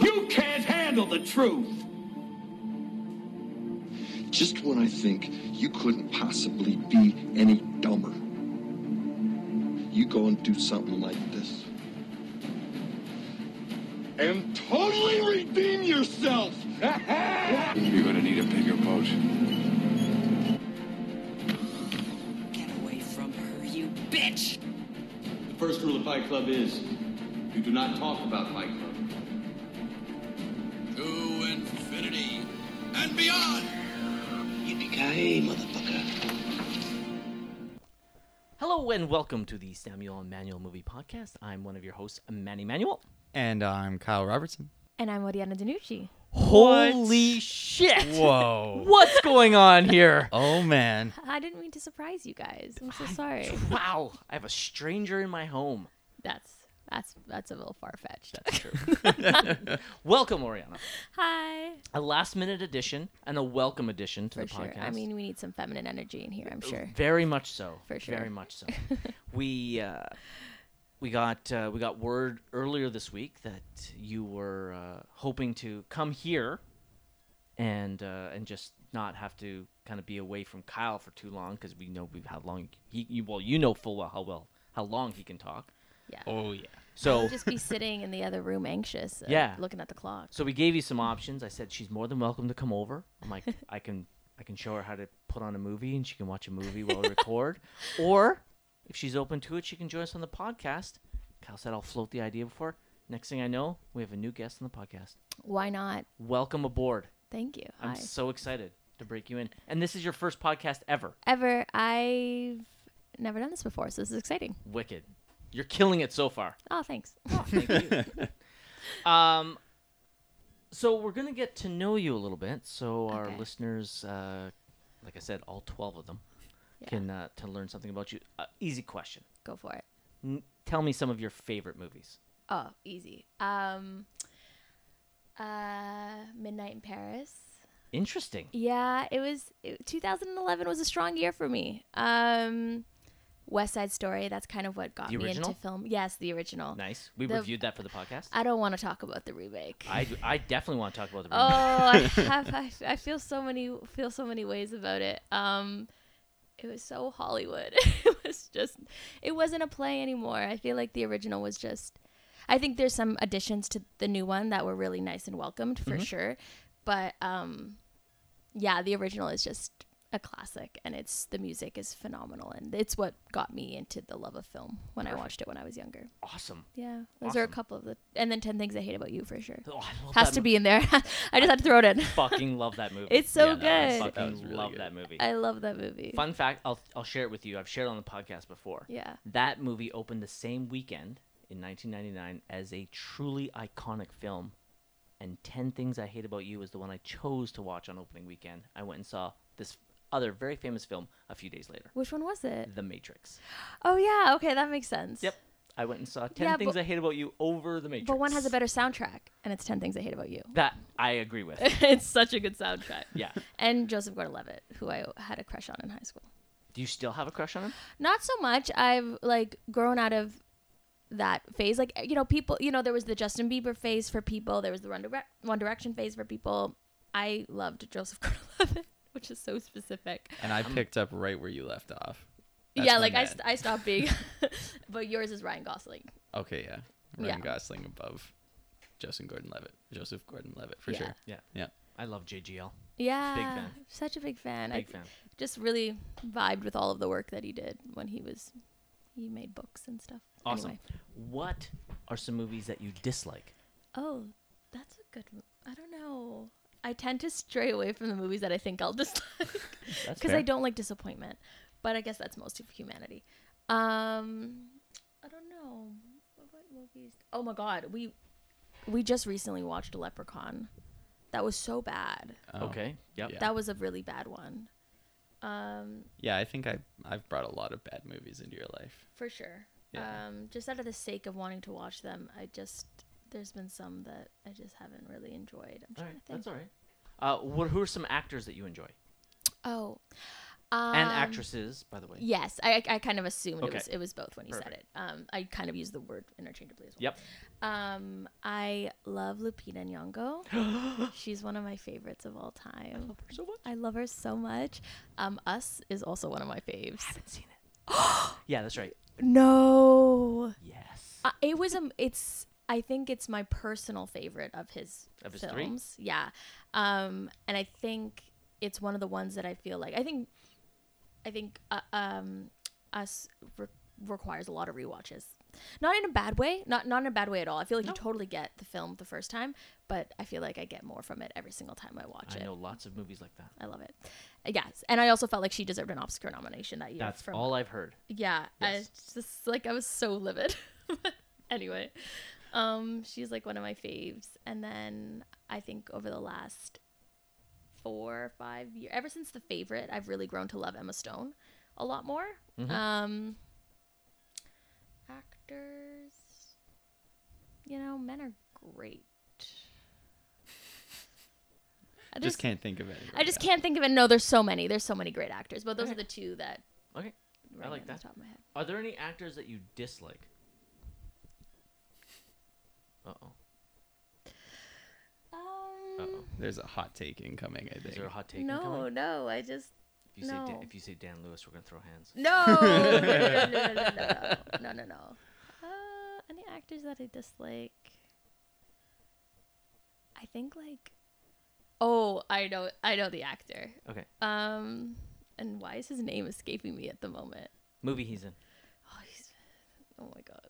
You can't handle the truth. Just when I think you couldn't possibly be any dumber, you go and do something like this. And totally redeem yourself! You're gonna need a bigger boat. Get away from her, you bitch! The first rule of Fight Club is you do not talk about Fight Club. And beyond! Yippee-ki-yay, motherfucker. Hello and welcome to the Samuel and Manuel Movie Podcast. I'm one of your hosts, Manny Manuel. And I'm Kyle Robertson. And I'm Oriana Di Nucci. Holy shit! Whoa. What's going on here? Oh man. I didn't mean to surprise you guys. I'm so sorry. Wow, I have a stranger in my home. That's that's that's a little far fetched. That's true. welcome, Oriana. Hi. A last minute addition and a welcome addition to For the sure. podcast. I mean, we need some feminine energy in here. I'm sure. Very much so. For sure. Very much so. we uh, we got uh, we got word earlier this week that you were uh, hoping to come here and uh, and just not have to kind of be away from Kyle for too long because we know we've how long he you, well you know full well how well how long he can talk. Yeah. Oh yeah. So I'll just be sitting in the other room, anxious. uh, Yeah. Looking at the clock. So we gave you some options. I said she's more than welcome to come over. I'm like, I can I can show her how to put on a movie and she can watch a movie while we record. Or if she's open to it, she can join us on the podcast. Kyle said I'll float the idea before. Next thing I know, we have a new guest on the podcast. Why not? Welcome aboard. Thank you. I'm Hi. so excited to break you in. And this is your first podcast ever. Ever, I've never done this before, so this is exciting. Wicked. You're killing it so far. Oh, thanks. Thank you. um, so we're gonna get to know you a little bit, so our Okay. listeners, uh, like I said, all twelve of them, Yeah. can uh, to learn something about you. Uh, easy question. Go for it. N- tell me some of your favorite movies. Oh, easy. Um, uh, Midnight in Paris. Interesting. Yeah, it was. It, 2011 was a strong year for me. Um, West Side Story. That's kind of what got The me original? into film. Yes, the original. Nice. We The- reviewed that for the podcast. I don't want to talk about the remake. I, I definitely want to talk about the. Remake. Oh. I have. I, I feel so many feel so many ways about it. Um, it was so Hollywood. it was just. It wasn't a play anymore. I feel like the original was just. I think there's some additions to the new one that were really nice and welcomed for sure, but um, yeah, the original is just a classic, and it's the music is phenomenal, and it's what got me into the love of film when I watched it when I was younger. awesome. Yeah, those are a couple of the, and then Ten Things I Hate About You for sure. Oh, I love Has that to mo- be in there. I just had to throw it in. Fucking love that movie. It's so Yeah, no, I good. fucking really love good. that movie. I love that movie. Fun fact: I'll I'll share it with you. I've shared it on the podcast before. Yeah. That movie opened the same weekend in 1999 as a truly iconic film. And 10 Things I Hate About You is the one I chose to watch on opening weekend. I went and saw this other very famous film a few days later Which one was it? The Matrix. Oh yeah. Okay, that makes sense. Yep. I went and saw 10 Yeah, Things but- I Hate About You over The Matrix. But one has a better soundtrack, and it's Ten Things I Hate About You. That I agree with. it's such a good soundtrack. yeah. And Joseph Gordon-Levitt, who I had a crush on in high school. Do you still have a crush on him? Not so much. I've like grown out of that phase. Like you know, people. You know, there was the Justin Bieber phase for people. There was the One, Dire- One Direction phase for people. I loved Joseph Gordon-Levitt, which is so specific. And I um, picked up right where you left off. That's yeah, like I, st- I stopped being. but yours is Ryan Gosling. Okay, yeah. Ryan Yeah. Gosling above Joseph Gordon-Levitt. Joseph Gordon-Levitt for Yeah. sure. Yeah. Yeah. I love JGL. Yeah, big fan. Such a big fan. Big I fan. just really vibed with all of the work that he did when he was he made books and stuff. Awesome. Anyway. What are some movies that you dislike? Oh, that's a good. mo- I don't know. I tend to stray away from the movies that I think I'll dislike because. I don't like disappointment. But I guess that's most of humanity. Um, I don't know what movies. Oh my god, we we just recently watched Leprechaun. That was so bad. Oh. Okay. Yep. Yeah. That was a really bad one. Um, Yeah, I think I I've brought a lot of bad movies into your life. for sure. Yeah. Um, just out of the sake of wanting to watch them, I just there's been some that I just haven't really enjoyed. I'm All trying right. to think. That's all right. Uh, what, who are some actors that you enjoy? Oh, and Um, actresses, by the way. Yes, I, I kind of assumed Okay. it was it was both when you said it. Um, I kind of used the word interchangeably as well. Yep. Um, I love Lupita Nyong'o. She's one of my favorites of all time. I love her So much. I love her so much. Um, Us is also one of my faves. I haven't seen it. yeah, that's right. No, Yes. uh, it was um, it's. I think it's my personal favorite of his Of his three? films. Yeah, um, and I think it's one of the ones that I feel like I think, I think uh, um, Us re- requires a lot of rewatches. Not in a bad way, not not in a bad way at all. I feel like you totally get the film the first time, but I feel like I get more from it every single time I watch I it. I know lots of movies like that. I love it. Uh, Yes, and I also felt like she deserved an Oscar nomination that year. That's from, all I've heard. Yeah, Yes. it's just like I was so livid. anyway, um, she's like one of my faves, and then I think over the last four or five years, ever since The Favorite, I've really grown to love Emma Stone a lot more. Mhm. Um, actors, you know, men are great. I Just can't think of it. I just can't think of it. No, there's so many. There's so many great actors, but those are the two that Okay. I like that. the top of my head. Are there any actors that you dislike? Uh oh. Um, Uh oh. There's a hot take incoming. I Is think. there a hot take? no, incoming? no, I just If you say Dan, if you say Dan Lewis, we're gonna throw hands. no, no, no, no, no, no, no, no, no, no, no. Uh, any actors that I dislike? I think like, oh, I know, I know the actor. Okay. Um, and why is his name escaping me at the moment? Movie he's in. Oh, he's, oh my god,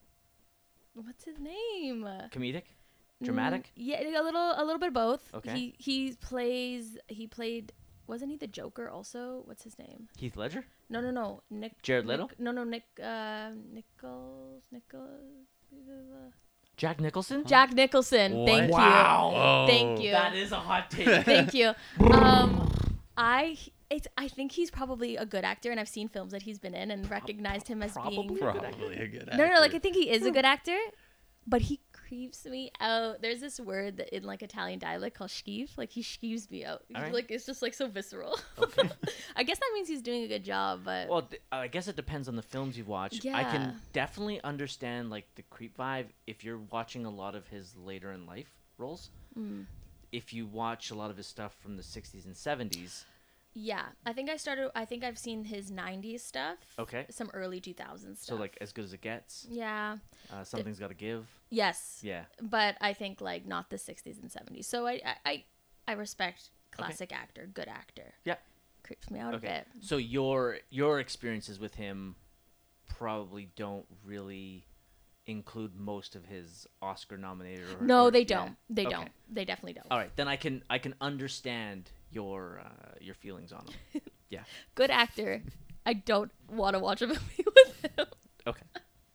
what's his name? Comedic. Dramatic. Mm, yeah, a little, a little bit of both. Okay. He he plays. He played. Wasn't he the Joker also? What's his name? Heath Ledger. No, no, no. Nick. Jared Leto? Nick, no, no. Nick. Uh, Nichols. Nichols. Jack Nicholson. Jack Nicholson. Thank Wow. you. Thank you. That is a hot take. Thank you. Um, I. It's. I think he's probably a good actor, and I've seen films that he's been in and recognized him as being. Probably a good actor. No, no, no. Like I think he is a good actor, but he creeps me out. There's this word that in like Italian dialect called schief. Like he skeeves me out. All right. Like it's just like so visceral. Okay. I guess that means he's doing a good job, but Well, I guess it depends on the films you've watched. Yeah. I can definitely understand like the creep vibe if you're watching a lot of his later in life roles. Mm. If you watch a lot of his stuff from the 60s and 70s, yeah, I think I started. I think I've seen his '90s stuff. Okay. Some early 2000s stuff. so like as good as it gets, Yeah. uh, something's got to give. Yes. Yeah. But I think like not the 60s and 70s. So I I I, respect classic actor, good actor. Yeah. Creeps me out Okay. a bit. So your your experiences with him probably don't really include most of his Oscar nominated. Or, No, or- they yeah. don't. They Okay. don't. They definitely don't. All right, then I can I can understand your uh, your feelings on him. yeah. Good actor. I don't want to watch a movie with him. Okay,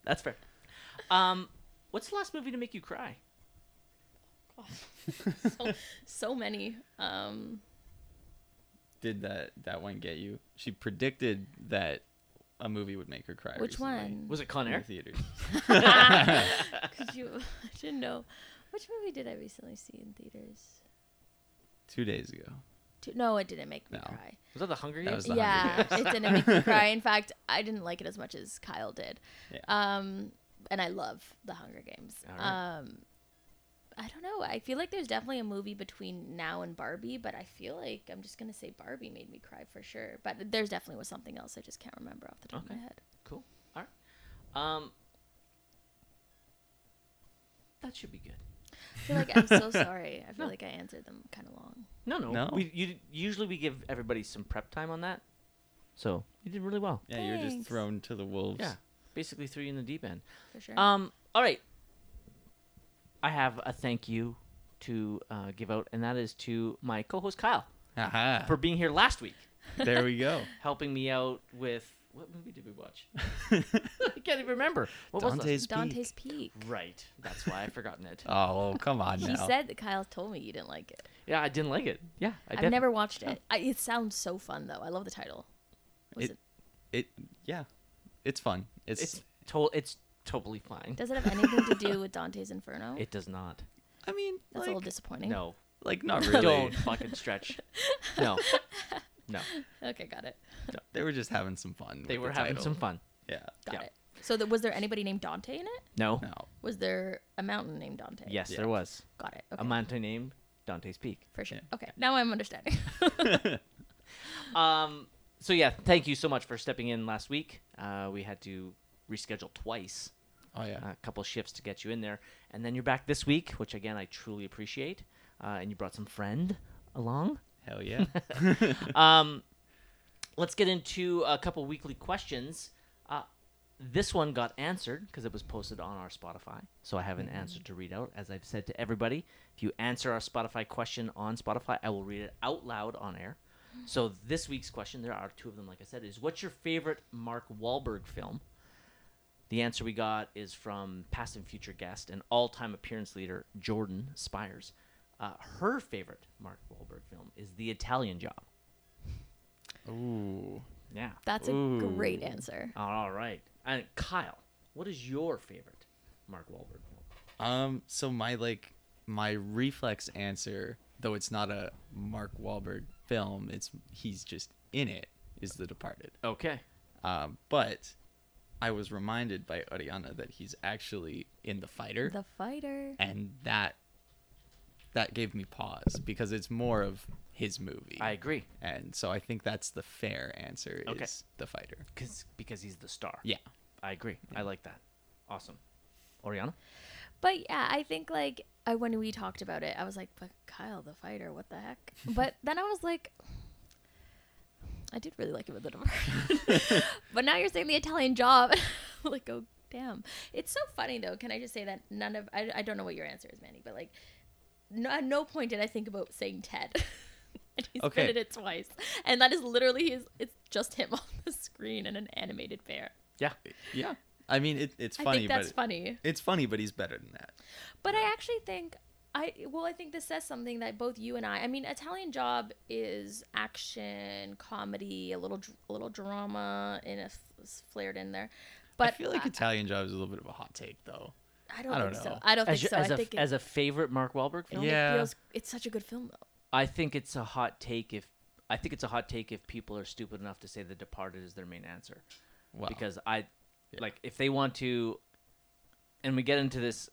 that's fair. Um, what's the last movie to make you cry? so, so many. Um, Did that that one get you? She predicted that a movie would make her cry. which recently one? Was it Con in the Air? theaters. Could you imagine? No. Which movie did I recently see in theaters? Two days ago. Two- No, it didn't make me No. cry. Was that the Hunger That Games? was the yeah, Hunger Games. it didn't make me cry. In fact, I didn't like it as much as Kyle did. Yeah. Um, and I love the Hunger Games. All right. Um, I don't know. I feel like there's definitely a movie between now and Barbie, but I feel like I'm just gonna say Barbie made me cry for sure. But there's definitely was something else I just can't remember off the top of Okay. my head. Cool. All right. Um, that should be good. I feel like I'm so sorry. I feel like I answered them kind of long. No, no. No? We you, usually we give everybody some prep time on that, so you did really well. Yeah, you're just Thanks. thrown to the wolves. Yeah, basically threw you in the deep end. For sure. Um. All right. I have a thank you to uh, give out, and that is to my co-host Kyle Aha. for being here last week, there we go. helping me out with what movie did we watch? I can't even remember. What was Dante's Peak. Dante's Peak. Right. That's why I've forgotten it. Oh, come on He now. said that Kyle told me you didn't like it. Yeah, I didn't like it. Yeah, I I've never watched it. I, it sounds so fun though. I love the title. Was It- it, it yeah, it's fun. It's, It's to- It's totally fine. does it have anything to do with Dante's Inferno? It does not. I mean, That's like, a little disappointing. No. like not really. Don't fucking stretch. No. No, Okay, got it. They were just having some fun. they were the having title. some fun. Yeah. Got Yeah. it. So th- was there anybody named Dante in it? No. No. Was there a mountain named Dante? Yes, Yeah. there was Got it. Okay. a mountain named Dante's Peak. For sure. Yeah. Okay. Now I'm understanding. Um. So yeah, thank you so much for stepping in last week. Uh, we had to reschedule twice, Oh yeah. a couple shifts to get you in there, and then you're back this week, which again I truly appreciate. Uh, and you brought some friend along. Hell yeah. Um, let's get into a couple weekly questions. This one got answered because it was posted on our Spotify, so I have an answer to read out. As I've said to everybody, if you answer our Spotify question on Spotify, I will read it out loud on air. So this week's question, there are two of them, like I said, is what's your favorite Mark Wahlberg film? The answer we got is from past and future guest and all-time appearance leader Jordan Spires. Uh, her favorite Mark Wahlberg film is The Italian Job. Ooh. Yeah. That's a great answer. All right. And Kyle, what is your favorite Mark Wahlberg film? Um. So my like my reflex answer, though it's not a Mark Wahlberg film, it's he's just in it. Is The Departed. Okay. Um. But I was reminded by Oriana that he's actually in The Fighter, The fighter. and that that gave me pause because it's more of his movie. I agree. and so I think that's the fair answer. Okay. Is The Fighter. Cause, because he's the star. Yeah. I agree. I like that. Awesome. Oriana? But yeah, I think like I, when we talked about it, I was like, "But Kyle, the fighter, what the heck?" But then I was like, I did really like him in the Departed. but now you're saying the Italian Job, like, oh damn, it's so funny though. Can I just say that none of I, I don't know what your answer is, Manny, but like, no, at no point did I think about saying Ted. and he's Okay. it twice, and that is literally his. It's just him on the screen in an animated bear. Yeah. Yeah. I mean, it, it's funny. I think that's but funny. it's funny, but he's better than that. But I actually think I well I think this says something that both you and I I mean Italian Job is action, comedy, a little a little drama in a flared in there. But I feel like I, Italian Job is a little bit of a hot take, though. I don't, I don't think so. I don't As, think your- so. as, I a, think it, as a favorite Mark Wahlberg film? it Yeah. feels it's such a good film though. I think it's a hot take if I think it's a hot take if people are stupid enough to say The Departed is their main answer. Well, because I yeah. like if they want to and we get into this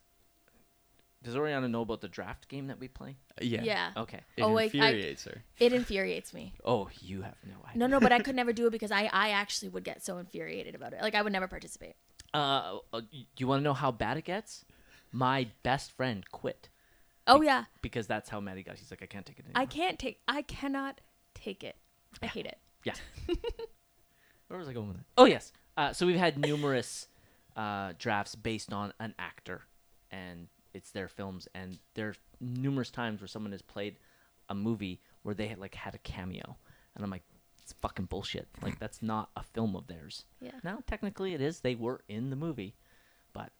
does Oriana know about the draft game that we play? Uh, yeah, Yeah. Okay. It Oh, wait, I- infuriates her. It infuriates me. Oh, you have no idea. No, no, but I could never do it because I I actually would get so infuriated about it. Like I would never participate. Uh, uh, you want to know how bad it gets? My best friend quit Oh yeah. because that's how mad he got. He's like, I can't take it anymore. I can't take I cannot take it. I hate it. Yeah. Where was I going with that? Oh yes. Uh, so we've had numerous uh, drafts based on an actor, and it's their films, and there's numerous times where someone has played a movie where they had like had a cameo, and I'm like, it's fucking bullshit. Like mm. that's not a film of theirs. Yeah. Now technically it is. They were in the movie, but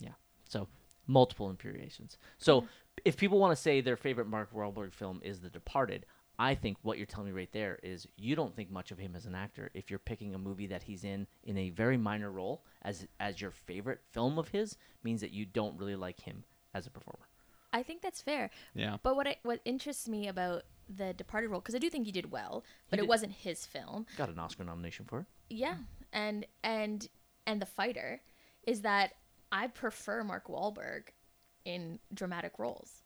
yeah. So multiple infuriations. So if people want to say their favorite Mark Wahlberg film is The Departed, I think what you're telling me right there is you don't think much of him as an actor if you're picking a movie that he's in in a very minor role as as your favorite film of his means that you don't really like him as a performer. I think that's fair. Yeah. But what I, what interests me about the Departed role because I do think he did well, but it wasn't his film. Got an Oscar nomination for it. Yeah, and and and the fighter is that I prefer Mark Wahlberg in dramatic roles.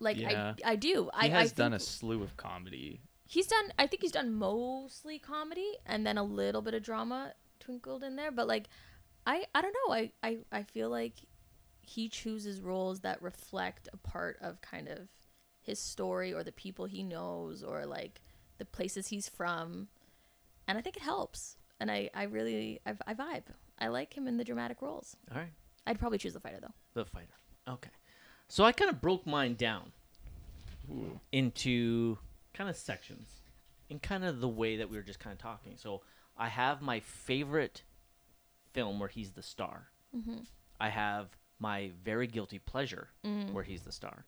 Like Yeah. I I do. He I has I done a slew of comedy. He's done. I think he's done mostly comedy and then a little bit of drama twinkled in there. But like, I I don't know. I I I feel like he chooses roles that reflect a part of kind of his story or the people he knows or like the places he's from, and I think it helps. And I I really I, I vibe. I like him in the dramatic roles. All right. I'd probably choose the fighter though. The fighter. Okay. So I kind of broke mine down into kind of sections in kind of the way that we were just kind of talking. So I have my favorite film where he's the star. Mm-hmm. I have my very guilty pleasure mm-hmm. where he's the star.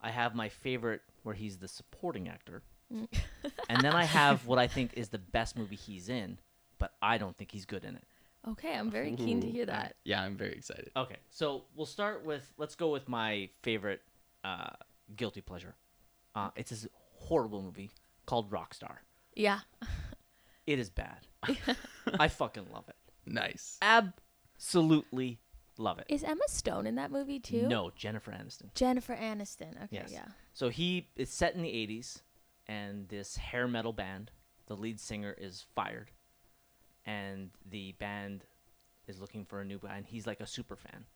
I have my favorite where he's the supporting actor. and then I have what I think is the best movie he's in, but I don't think he's good in it. Okay, I'm very keen to hear that. Yeah, I'm very excited. Okay, so we'll start with let's go with my favorite uh, guilty pleasure. Uh, it's this horrible movie called Rockstar. Yeah. It is bad. I fucking love it. Nice. Absolutely love it. Is Emma Stone in that movie too? No, Jennifer Aniston. Jennifer Aniston. Okay, Yes. yeah. So he it's set in the 80s and this hair metal band, the lead singer is fired and the band is looking for a new band. he's like a super fan.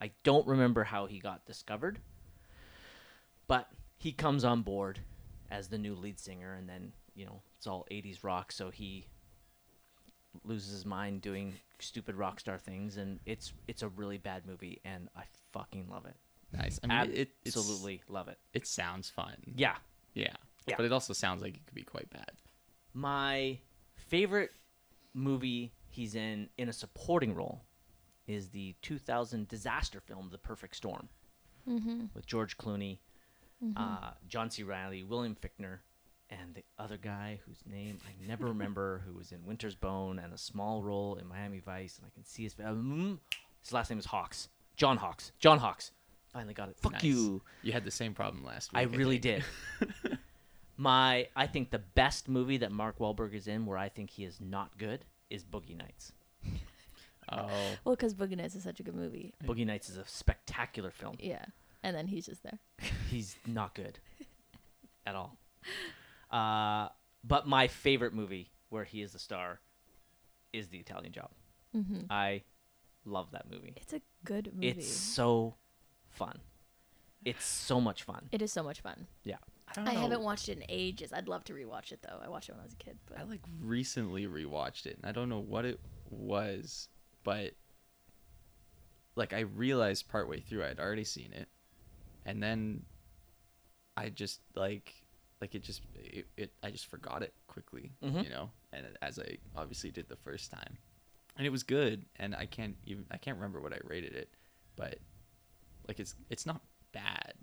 I don't remember how he got discovered, but he comes on board as the new lead singer and then, you know, it's all 80s rock so he loses his mind doing stupid rock star things and it's it's a really bad movie and I fucking love it. Nice. I mean, it, Absolutely love it. It sounds fun. Yeah. Yeah. Yeah. But it also sounds like it could be quite bad. My favorite movie he's in in a supporting role is the 2000 disaster film The Perfect Storm Mm-hmm. with George Clooney, uh, John C. Reilly, William Fichtner, and the other guy whose name I never remember, who was in Winter's Bone and a small role in Miami Vice, and I can see his um, his last name is Hawkes. John Hawkes. John Hawkes. Finally got it. Fuck Nice. you. You had the same problem last week. I really think. did. My, I think the best movie that Mark Wahlberg is in, where I think he is not good, is Boogie Nights. Oh, Well, because Boogie Nights is such a good movie. Boogie Nights is a spectacular film. Yeah. And then he's just there. He's not good at all. Uh, but my favorite movie where he is the star is The Italian Job. Mm-hmm. I love that movie. It's a good movie. It's so fun. It's so much fun. It is so much fun. Yeah. I I haven't watched it in ages. I'd love to rewatch it though. I watched it when I was a kid, but I like recently rewatched it, and I don't know what it was, but like I realized partway through I'd already seen it, and then I just like like it just it, it I just forgot it quickly, Mhm. you know, and as I obviously did the first time, and it was good, and I can't even I can't remember what I rated it, but like it's it's not bad,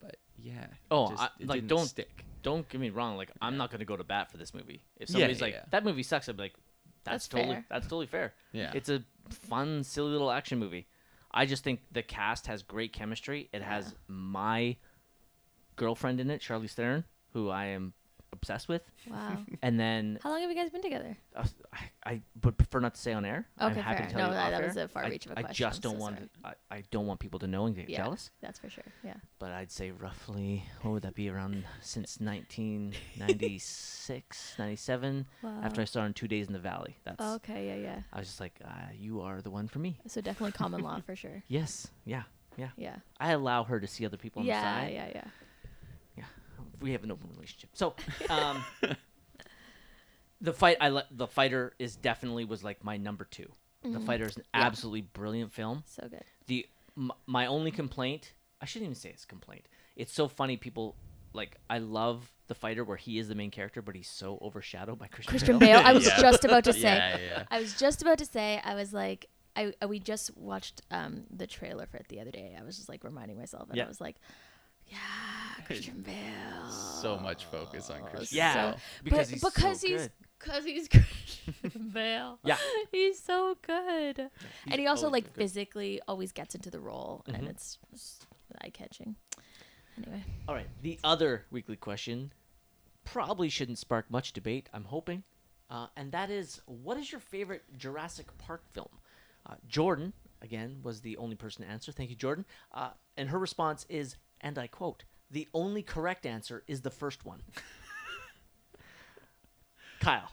but yeah, Oh, just- I- like, don't- stick. Don't get me wrong. Like I'm not gonna go to bat for this movie. If somebody's yeah, like yeah. that movie sucks, I'd be like, that's, That's totally fair. that's totally fair. Yeah. It's a fun, silly little action movie. I just think the cast has great chemistry. It has my girlfriend in it, Charlize Theron, who I am obsessed with. wow. And then How long have you guys been together? uh, I, I would prefer not to say on air. I'm Okay, happy fair. to tell No, you that- that was a far I- reach of a I question. just I'm don't so want. I, I don't want people to know and get Yeah. jealous. That's for sure. Yeah. But I'd say roughly what would that be around since 1996, 97 wow. after I started in 2 Days in the Valley. That's Okay, yeah, yeah. I was just like uh, you are the one for me. So definitely common law for sure. Yes. Yeah. Yeah. Yeah. I allow her to see other people on the side. yeah, yeah. Yeah, we have an open relationship. So, um, the fight I le- the fighter is definitely was like my number 2 The Mhm. fighter is an Yeah. absolutely brilliant film. So good. The m- my only complaint, I shouldn't even say it's complaint. It's so funny people like I love the fighter where he is the main character, but he's so overshadowed by Christian, Christian Bale. Bale. I was Yeah. just about to say. Yeah, yeah. I was just about to say. I was like, I, I we just watched um the trailer for it the other day. I was just like reminding myself, and. I was like, yeah, Christian Bale. So much focus on Christian. Yeah, Bale. because but he's because so he's good. because he's Christian Bale. Yeah. he's so good, He's and he also like good. physically always gets into the role, and Mhm. it's eye catching. Anyway, All right. The other weekly question probably shouldn't spark much debate, I'm hoping. Uh, and that is what is your favorite Jurassic Park film? Uh, Jordan, again, was the only person to answer. Thank you, Jordan. Uh, and her response is, and I quote, the only correct answer is the first one. Kyle,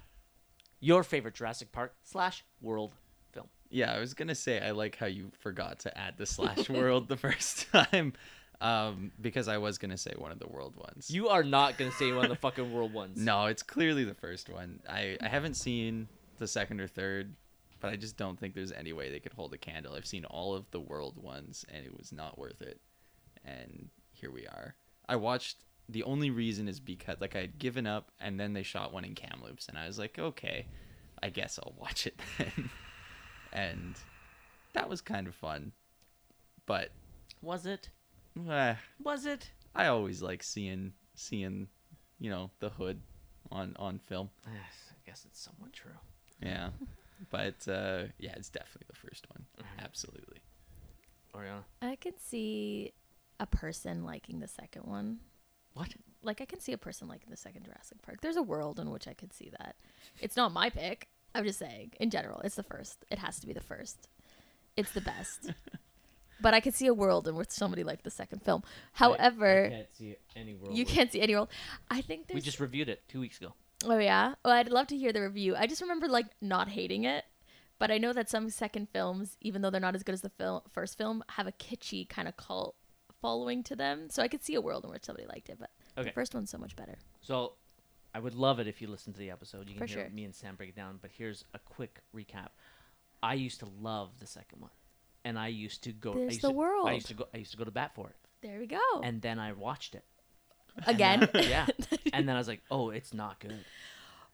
your favorite Jurassic Park slash world film. Yeah, I was gonna say I like how you forgot to add the slash world the first time, um, because I was gonna say one of the world ones. You are not going to say one of the fucking world ones. No, it's clearly the first one. I I haven't seen the second or third, but I just don't think there's any way they could hold a candle. I've seen all of the world ones, and it was not worth it. And here we are. I watched. The only reason is because like I had given up, and then they shot one in Kamloops, and I was like, okay, I guess I'll watch it then. and that was kind of fun, but Was it? eh, Was it? I always like seeing seeing, you know, the hood on on film. Yes, I guess it's somewhat true. Yeah. But uh, yeah, it's definitely the first one. Absolutely. Oriana. I could see a person liking the second one. What? like I can see a person liking the second Jurassic Park. There's a world in which I could see that. It's not my pick. I'm just saying, in general, it's the first. It has to be the first. It's the best. but I could see a world in which somebody liked the second film. However, I can't see any world. you can't see any world. I think there's. We just reviewed it two weeks ago. Oh yeah. Well, I'd love to hear the review. I just remember like not hating it, but I know that some second films, even though they're not as good as the film, first film, have a kitschy kind of cult following to them. So I could see a world in which somebody liked it, but Okay. the first one's so much better. So I would love it if you listen to the episode. You can For hear sure. me and Sam break it down. But here's a quick recap. I used to love the second one, and I used to go. I There's used the to, I used to go. I used to go to bat for it, There we go. and then I watched it. Again. Yeah, and then I was like, "Oh, it's not good."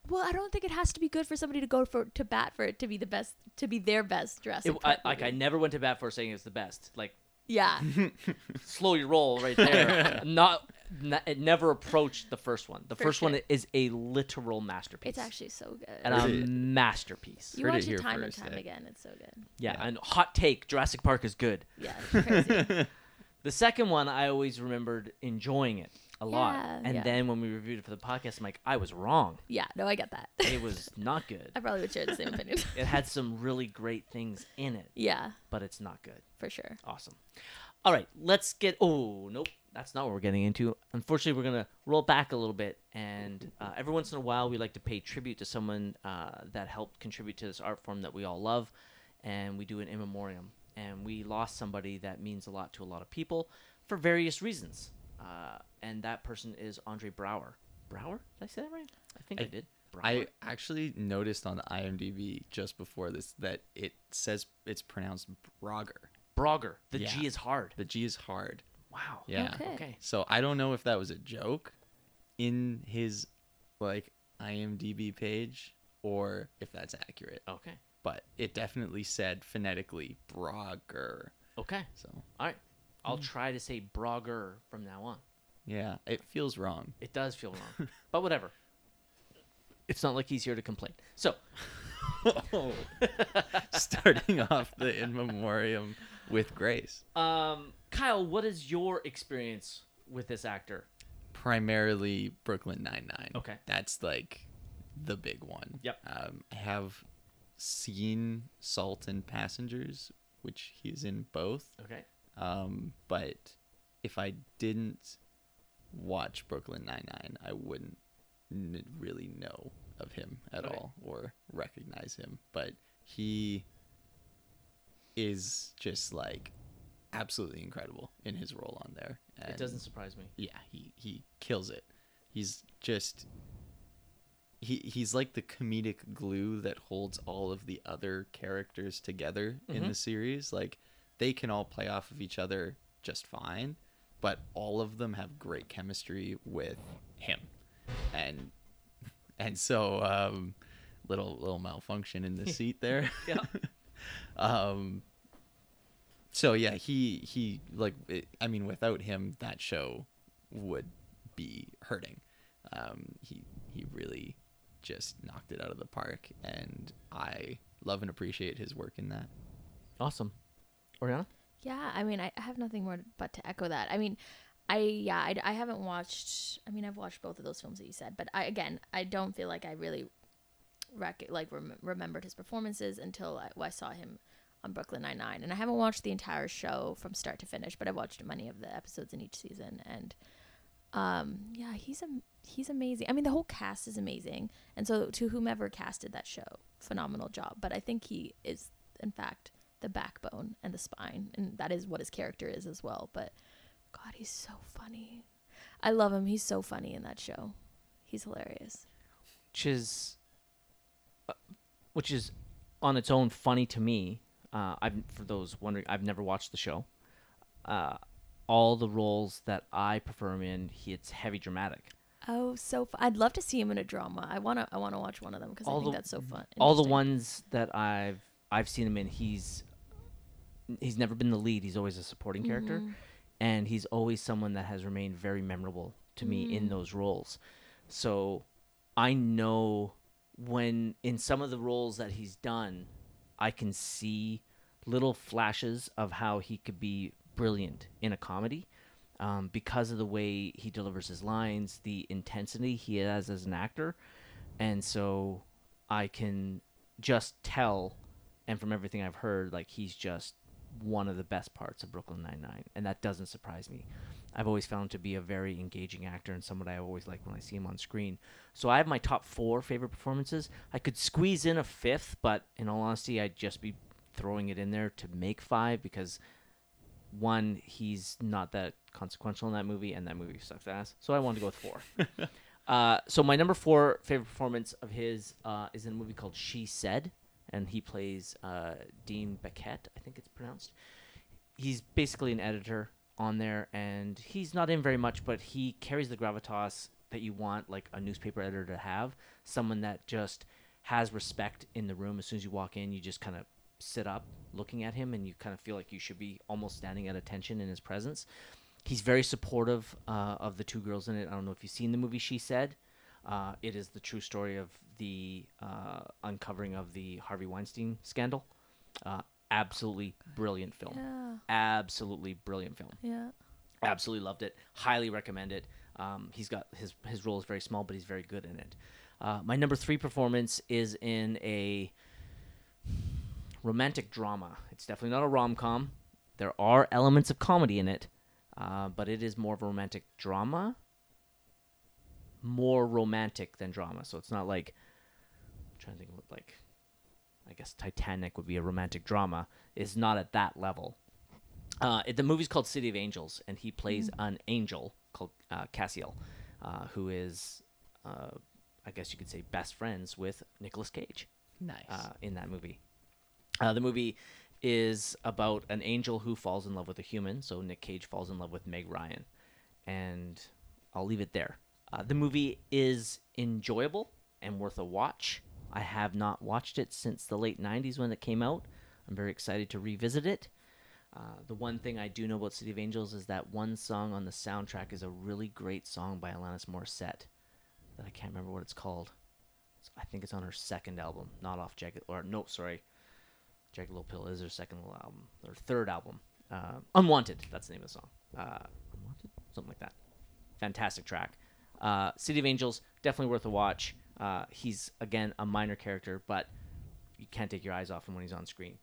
well, I don't think it has to be good for somebody to go for to bat for it to be the best to be their best I, Park like I never went to bat for saying it's the best. Like Yeah. slow your roll right there. not, n- it never approached the first one. The For first one is a literal masterpiece. it's actually so good. and Heard a it- masterpiece. you heard it watch it here time and first, time yeah. again. It's so good. Yeah, Yeah. and hot take: Jurassic Park is good. Yeah. It's crazy. The second one, I always remembered enjoying it a lot, Yeah, and yeah. then when we reviewed it for the podcast, I'm like, I was wrong. yeah. No, I get that. It was not good. I probably would share the same opinion. It had some really great things in it, yeah, but it's not good. for sure. Awesome. All right, let's get. Oh, nope, that's not what we're getting into. Unfortunately, we're gonna roll back a little bit, and uh, every once in a while, we like to pay tribute to someone uh, that helped contribute to this art form that we all love, and we do an in memoriam. And we lost somebody that means a lot to a lot of people for various reasons. Uh, and that person is Andre Braugher. Brower? Did I say that right? I think I, I- did. Brower. I actually noticed on IMDb just before this that it says it's pronounced Brogger. Brogger. The Yeah. G is hard. The G is hard. Wow. Yeah. Okay. Okay. So I don't know if that was a joke in his like IMDb page or if that's accurate. Okay. But it definitely said phonetically Brogger. Okay. So All right. I'll try to say Brogger from now on. yeah, it feels wrong. It does feel wrong, but whatever. It's not like he's here to complain. So, Starting off the in memoriam with Grace. um, Kyle, what is your experience with this actor? primarily Brooklyn Nine Nine. Okay. that's like the big one. Yep. Um, I have seen Salt and Passengers, which he's in both. Okay. Um, but if I didn't watch Brooklyn Nine Nine, I wouldn't n- really know of him at all or recognize him. But he is just like absolutely incredible in his role on there. It doesn't surprise me. yeah, he he kills it. He's just he he's like the comedic glue that holds all of the other characters together in Mhm. the series. Like they can all play off of each other just fine, but all of them have great chemistry with him. And and so um little little malfunction in the seat there. Yeah. um so yeah he he like it, i mean without him that show would be hurting um he he really just knocked it out of the park and i love and appreciate his work in that Awesome. Oriana? Yeah, I mean, I, have nothing more but to echo that. I mean, I yeah, I, I haven't watched. I mean, I've watched both of those films that you said, but I again, I don't feel like I really rec- like rem- remembered his performances until I, I saw him on Brooklyn Nine Nine, and I haven't watched the entire show from start to finish, but I've watched many of the episodes in each season, and um, yeah, he's am- he's amazing. I mean, the whole cast is amazing, and so to whomever casted that show, phenomenal job. But I think he is, in fact, the backbone and the spine, and that is what his character is as well. But God, he's so funny. I love him. He's so funny in that show. He's hilarious. which is uh, which is on its own funny to me. Uh, I've for those wondering, I've never watched the show. Uh, all the roles that I prefer him in, he it's heavy dramatic. Oh, so I'd love to see him in a drama. I wanna I wanna watch one of them because I think the- that's so fun. All the ones that I've I've seen him in, he's he's never been the lead. He's always a supporting character, Mm-hmm. and he's always someone that has remained very memorable to me Mm. in those roles. So I know when in some of the roles that he's done, I can see little flashes of how he could be brilliant in a comedy. um, because of the way he delivers his lines, the intensity he has as an actor, and so I can just tell, and from everything I've heard, like he's just one of the best parts of Brooklyn Nine Nine, and that doesn't surprise me. I've always found him to be a very engaging actor and someone I always like when I see him on screen. So I have my top four favorite performances. I could squeeze in a fifth, but in all honesty, I'd just be throwing it in there to make five because one, he's not that consequential in that movie, and that movie sucks ass. So I wanted to go with four. uh, so my number four favorite performance of his uh, is in a movie called She Said, and he plays uh, Dean Baquet, I think it's pronounced. He's basically an editor on there, and he's not in very much, but he carries the gravitas that you want, like a newspaper editor to have. Someone that just has respect in the room. As soon as you walk in, you just kind of sit up looking at him, and you kind of feel like you should be almost standing at attention in his presence. He's very supportive uh, of the two girls in it. I don't know if you've seen the movie She Said. Uh, it is the true story of the uh, uncovering of the Harvey Weinstein scandal. Uh, absolutely brilliant film. Yeah. Absolutely brilliant film. Yeah. Absolutely loved it. Highly recommend it. Um, he's got his his role is very small, but he's very good in it. Uh, my number three performance is in a romantic drama. It's definitely not a rom com. There are elements of comedy in it, uh, but it is more of a romantic drama. More romantic than drama, so it's not like trying to think of what like I guess Titanic would be a romantic drama. Is not at that level. Uh, it, the movie's called City of Angels, and he plays an angel called uh, Cassiel, uh, who is, uh, I guess you could say, best friends with Nicolas Cage Nice. uh, in that movie. Uh, the movie is about an angel who falls in love with a human. So Nick Cage falls in love with Meg Ryan, and I'll leave it there. Uh, the movie is enjoyable and worth a watch. I have not watched it since the late '90s when it came out. I'm very excited to revisit it. Uh, the one thing I do know about City of Angels is that one song on the soundtrack is a really great song by Alanis Morissette that I can't remember what it's called. I think it's on her second album, not off Jagged. Or no, sorry, Jagged Little Pill is her second album, or third album. Uh, Unwanted, that's the name of the song. Uh, Unwanted, something like that. Fantastic track. Uh, City of Angels, definitely worth a watch. Uh, he's again a minor character, but you can't take your eyes off him when he's on screen.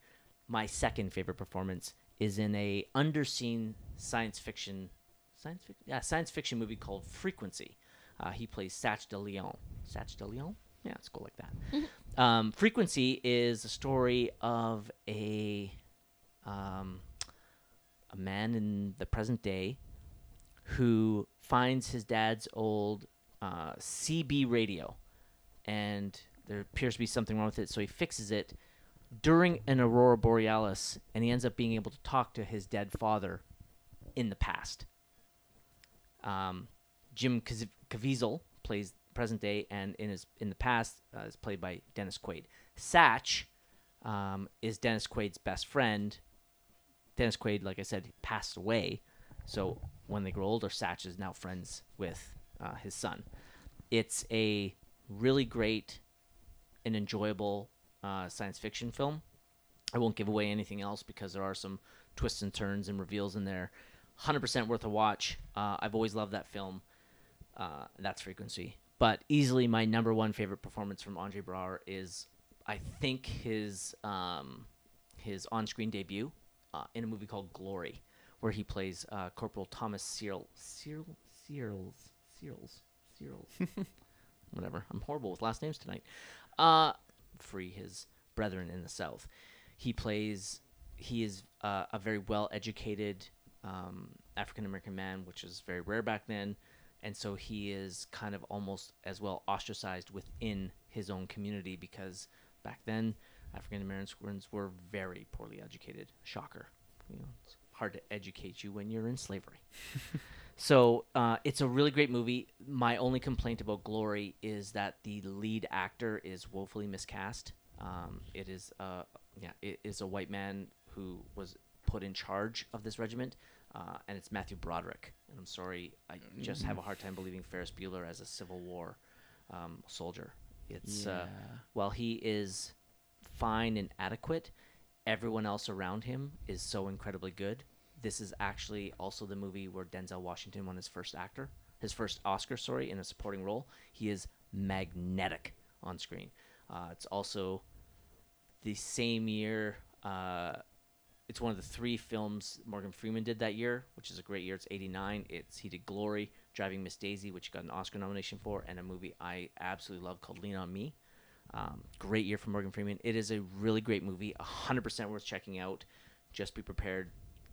My second favorite performance is in a underseen science fiction, science fiction, yeah, science fiction movie called Frequency. Uh, he plays Satch de Leon. Satch de Leon? Yeah, let's go like that. um, Frequency is a story of a um, a man in the present day who finds his dad's old uh, CB radio, and there appears to be something wrong with it. So he fixes it during an aurora borealis, and he ends up being able to talk to his dead father in the past. Um, Jim Caviezel plays present day, and in his in the past uh, is played by Dennis Quaid. Satch um, is Dennis Quaid's best friend. Dennis Quaid, like I said, passed away, so when they grow older, Satch is now friends with uh, his son. It's a really great and enjoyable uh, science fiction film. I won't give away anything else because there are some twists and turns and reveals in there. 100% worth a watch. Uh, I've always loved that film. Uh, that's Frequency. But easily my number one favorite performance from Andre Braugher is, I think, his um, his on-screen debut uh, in a movie called Glory, where he plays uh, Corporal Thomas Searle. Searle? Searles? Searles? Searles? Whatever. I'm horrible with last names tonight. Uh, free his brethren in the South. He plays. He is uh, a very well-educated um, African American man, which is very rare back then, and so he is kind of almost as well ostracized within his own community because back then African Americans were very poorly educated. Shocker. You know, it's hard to educate you when you're in slavery. So uh, it's a really great movie. My only complaint about Glory is that the lead actor is woefully miscast. Um, it is, uh, yeah, it is a white man who was put in charge of this regiment, uh, and it's Matthew Broderick. And I'm sorry, I just have a hard time believing Ferris Bueller as a Civil War um, soldier. It's uh, while he is fine and adequate, everyone else around him is so incredibly good this is actually also the movie where Denzel Washington won his first actor, his first Oscar, sorry, in a supporting role. He is magnetic on screen. Uh, it's also the same year. Uh, it's one of the three films Morgan Freeman did that year, which is a great year. It's '89. It's he did Glory, Driving Miss Daisy, which got an Oscar nomination for, and a movie I absolutely love called Lean on Me. Um, great year for Morgan Freeman. It is a really great movie, 100% worth checking out. Just be prepared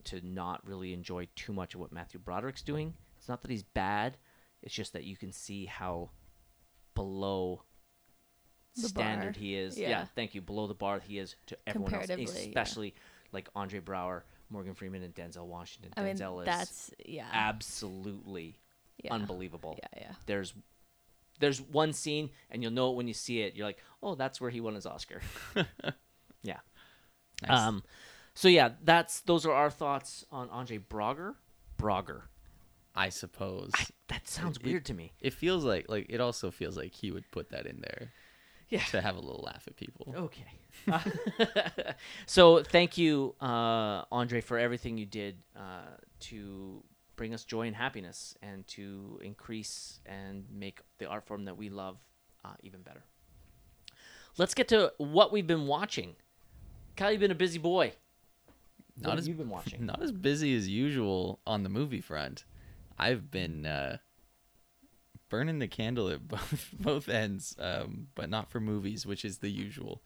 to not really enjoy too much of what Matthew Broderick's doing. It's not that he's bad, it's just that you can see how below The standard bar. he is. Yeah. Yeah. thank you. Below the bar he is to everyone else, Comparatively, yeah. especially like Andre Braugher, Morgan Freeman, and Denzel Washington. I mean, Denzel is that's yeah. absolutely yeah. unbelievable. Yeah, yeah. There's there's one scene and you'll know it when you see it. You're like, oh, that's where he won his Oscar. yeah. Nice. Um, so yeah, that's those are our thoughts on Andre Brager. Brager. I suppose. That sounds It- weird to me. It feels like like it also feels like he would put that in there Yeah. to have a little laugh at people. Okay. so thank you, uh, Andre, for everything you did uh, to bring us joy and happiness, and to increase and make the art form that we love uh, even better. Let's get to what we've been watching. Kyle, you've been a busy boy. What Not have as you been watching? Not as busy as usual on the movie front. I've been uh, burning the candle at both both ends, um, but not for movies, which is the usual.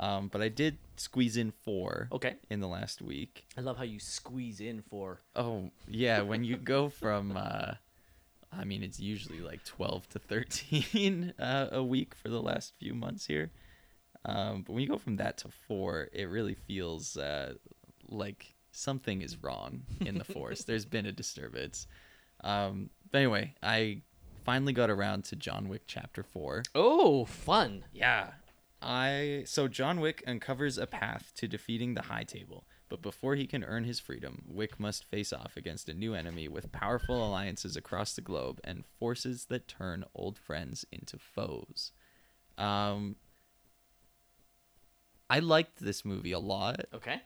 Um, but I did squeeze in four Okay. in the last week. I love how you squeeze in for. Oh yeah, when you go from, uh, I mean, it's usually like twelve to thirteen uh, a week for the last few months here. Um, but when you go from that to four, it really feels uh, like something is wrong in the force. There's been a disturbance. Um, but anyway, I finally got around to John Wick Chapter Four. Oh, fun! Yeah. I so John Wick uncovers a path to defeating the High Table, but before he can earn his freedom, Wick must face off against a new enemy with powerful alliances across the globe and forces that turn old friends into foes. Um I liked this movie a lot, Okay.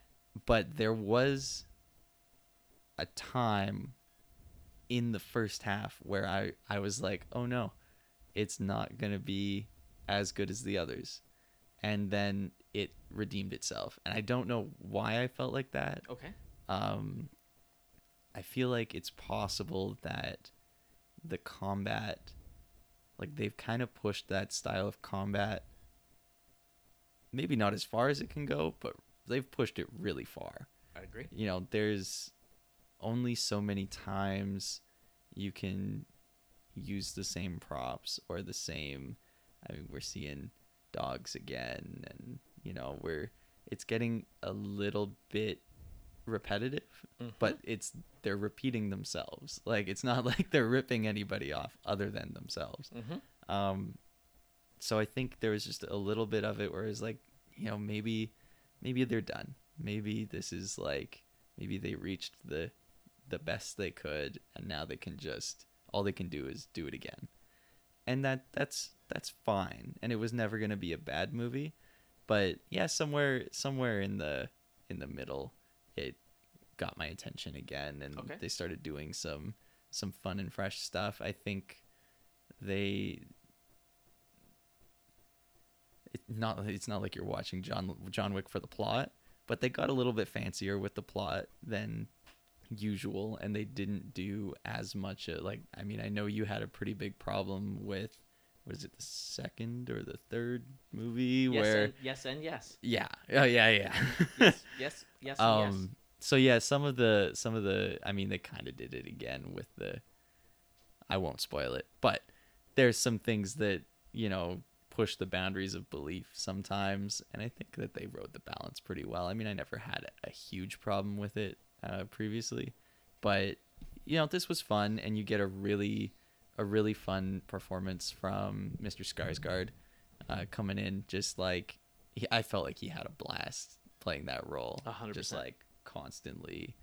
But there was a time in the first half where I, I was like, oh no, it's not going to be as good as the others. And then it redeemed itself. And I don't know why I felt like that. Okay. Um, I feel like it's possible that the combat, like they've kind of pushed that style of combat, maybe not as far as it can go, but they've pushed it really far I agree. you know, there's only so many times you can use the same props or the same. I mean, we're seeing dogs again, and you know, we're it's getting a little bit repetitive, but it's they're repeating themselves. Like it's not like they're ripping anybody off other than themselves. Mhm. Um, so I think there was just a little bit of it where it's like, you know, maybe maybe they're done. Maybe this is like maybe they reached the the best they could and now they can just all they can do is do it again. And that that's that's fine. And it was never going to be a bad movie, but yeah, somewhere somewhere in the in the middle it got my attention again and Okay. they started doing some some fun and fresh stuff. I think they it's not it's not like you're watching John John Wick for the plot, but they got a little bit fancier with the plot than usual and they didn't do as much uh, like I mean I know you had a pretty big problem with was it the second or the third movie Yes where and yes and yes. yeah oh yeah yeah Yes, yes, yes, and yes. um so yeah some of the some of the i mean they kind of did it again with the i won't spoil it but there's some things that you know push the boundaries of belief sometimes and i think that they rode the balance pretty well. I mean i never had a huge problem with it uh, previously but you know this was fun and you get a really a really fun performance from mr skarsgård uh, coming in just like he, i felt like he had a blast playing that role. A hundred just like constantly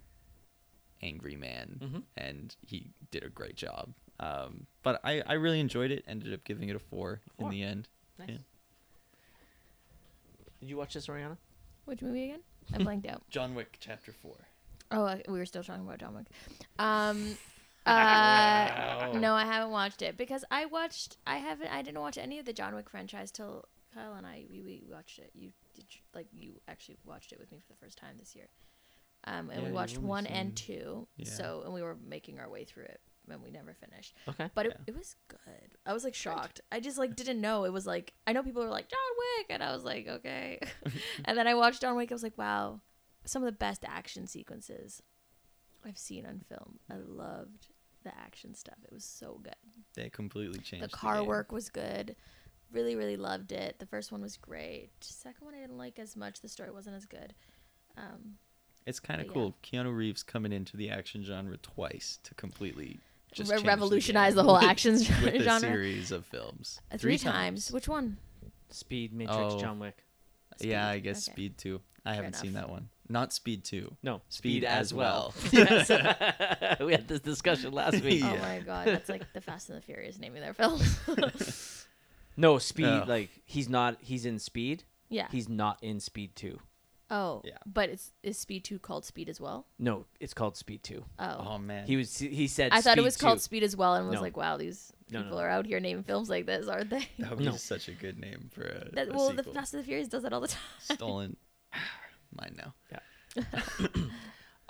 angry man Mhm. and he did a great job. Um, but I, I really enjoyed it ended up giving it a four, Four. in the end Nice. Yeah. Did you watch this, Oriana? Which movie again? I blanked out. john wick chapter four Oh, uh, we were still talking about John Wick. Um, uh, no, I haven't watched it because I watched. I haven't. I didn't watch any of the John Wick franchise till Kyle and I we, we watched it. You did you- like you actually watched it with me for the first time this year. Um, and Yeah, we watched one and two. Yeah. So and we were making our way through it and we never finished. Okay. But it, Yeah. it was good. I was like shocked. I just like didn't know it was like I know people were like John Wick and I was like okay. and then I watched John Wick. I was like wow, some of the best action sequences I've seen on film. I loved the action stuff. It was so good. They completely changed. The car game. work was good. Really, really loved it. The first one was great. Second one I didn't like as much. The story wasn't as good. Um, It's kind of But cool. Keanu Reeves coming into the action genre twice to completely just Re- change revolutionize the, the whole game action with a genre. series of films. uh, three, times. Which one? Speed, Matrix, Oh. John Wick. Yeah, I guess Okay. Speed Two. I haven't seen that one. Not Speed Two. No, Speed as well. yes. we had this discussion last week. Oh my god, that's like the Fast and the Furious naming their films. No, Speed. Oh. Like he's not. He's in Speed. yeah. He's not in Speed Two. Oh. Yeah. But it's is Speed Two called Speed as well? No, it's called Speed Two. Oh. Oh man. He was. He said. I thought it Speed was called Speed as well, and was No. like, wow, these No, no, people no. are out here naming films like this, aren't they? that would be such a good name for a, That, a well, the. Fast and the Furious does that all the time. Stolen. Mine now. Yeah.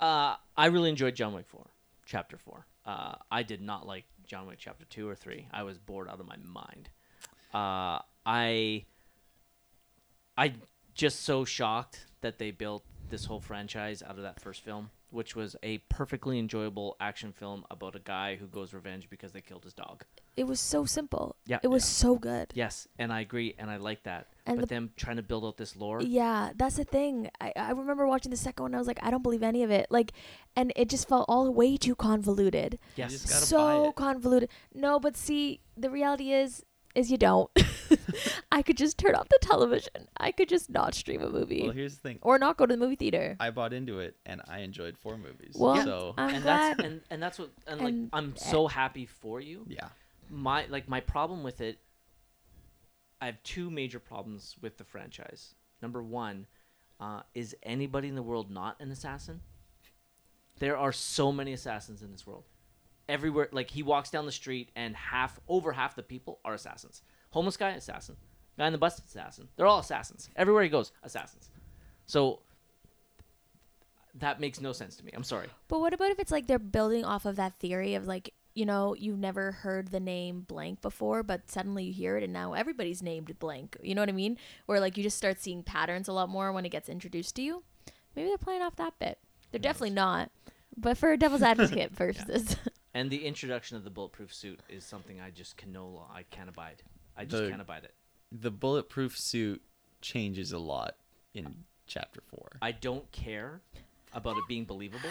uh, I really enjoyed John Wick Four, Chapter Four. Uh, I did not like John Wick Chapter Two or Three. I was bored out of my mind. Uh, I, I just so shocked that they built this whole franchise out of that first film, which was a perfectly enjoyable action film about a guy who goes revenge because they killed his dog. It was so simple. Yeah. It was so good. Yes, and I agree, and I like that. And but the- them trying to build out this lore, Yeah, that's the thing. I, I remember watching the second one. I was like, I don't believe any of it. Like, and it just felt all way too convoluted. yes, just gotta buy so it. convoluted. No, but see, the reality is, is you don't. I could just turn off the television. I could just not stream a movie Well, here's the thing. or not go to the movie theater. I bought into it and I enjoyed four movies. Well, so I'm and glad. that's and, and that's what and like I'm so happy for you. yeah. my like my problem with it i have two major problems with the franchise number one uh, is anybody in the world not an assassin there are so many assassins in this world everywhere like he walks down the street and half over half the people are assassins homeless guy assassin guy in the bus assassin they're all assassins everywhere he goes assassins so that makes no sense to me i'm sorry But what about if it's like they're building off of that theory of like, you know, you've never heard the name blank before, but suddenly you hear it and now everybody's named blank. You know what I mean? Where like you just start seeing patterns a lot more when it gets introduced to you. Maybe they're playing off that bit. They're definitely not. But for a devil's advocate purposes. And the introduction of the bulletproof suit is something I just can no I can't abide. I just The- can't abide it. The bulletproof suit changes a lot in chapter four. I don't care about it being believable.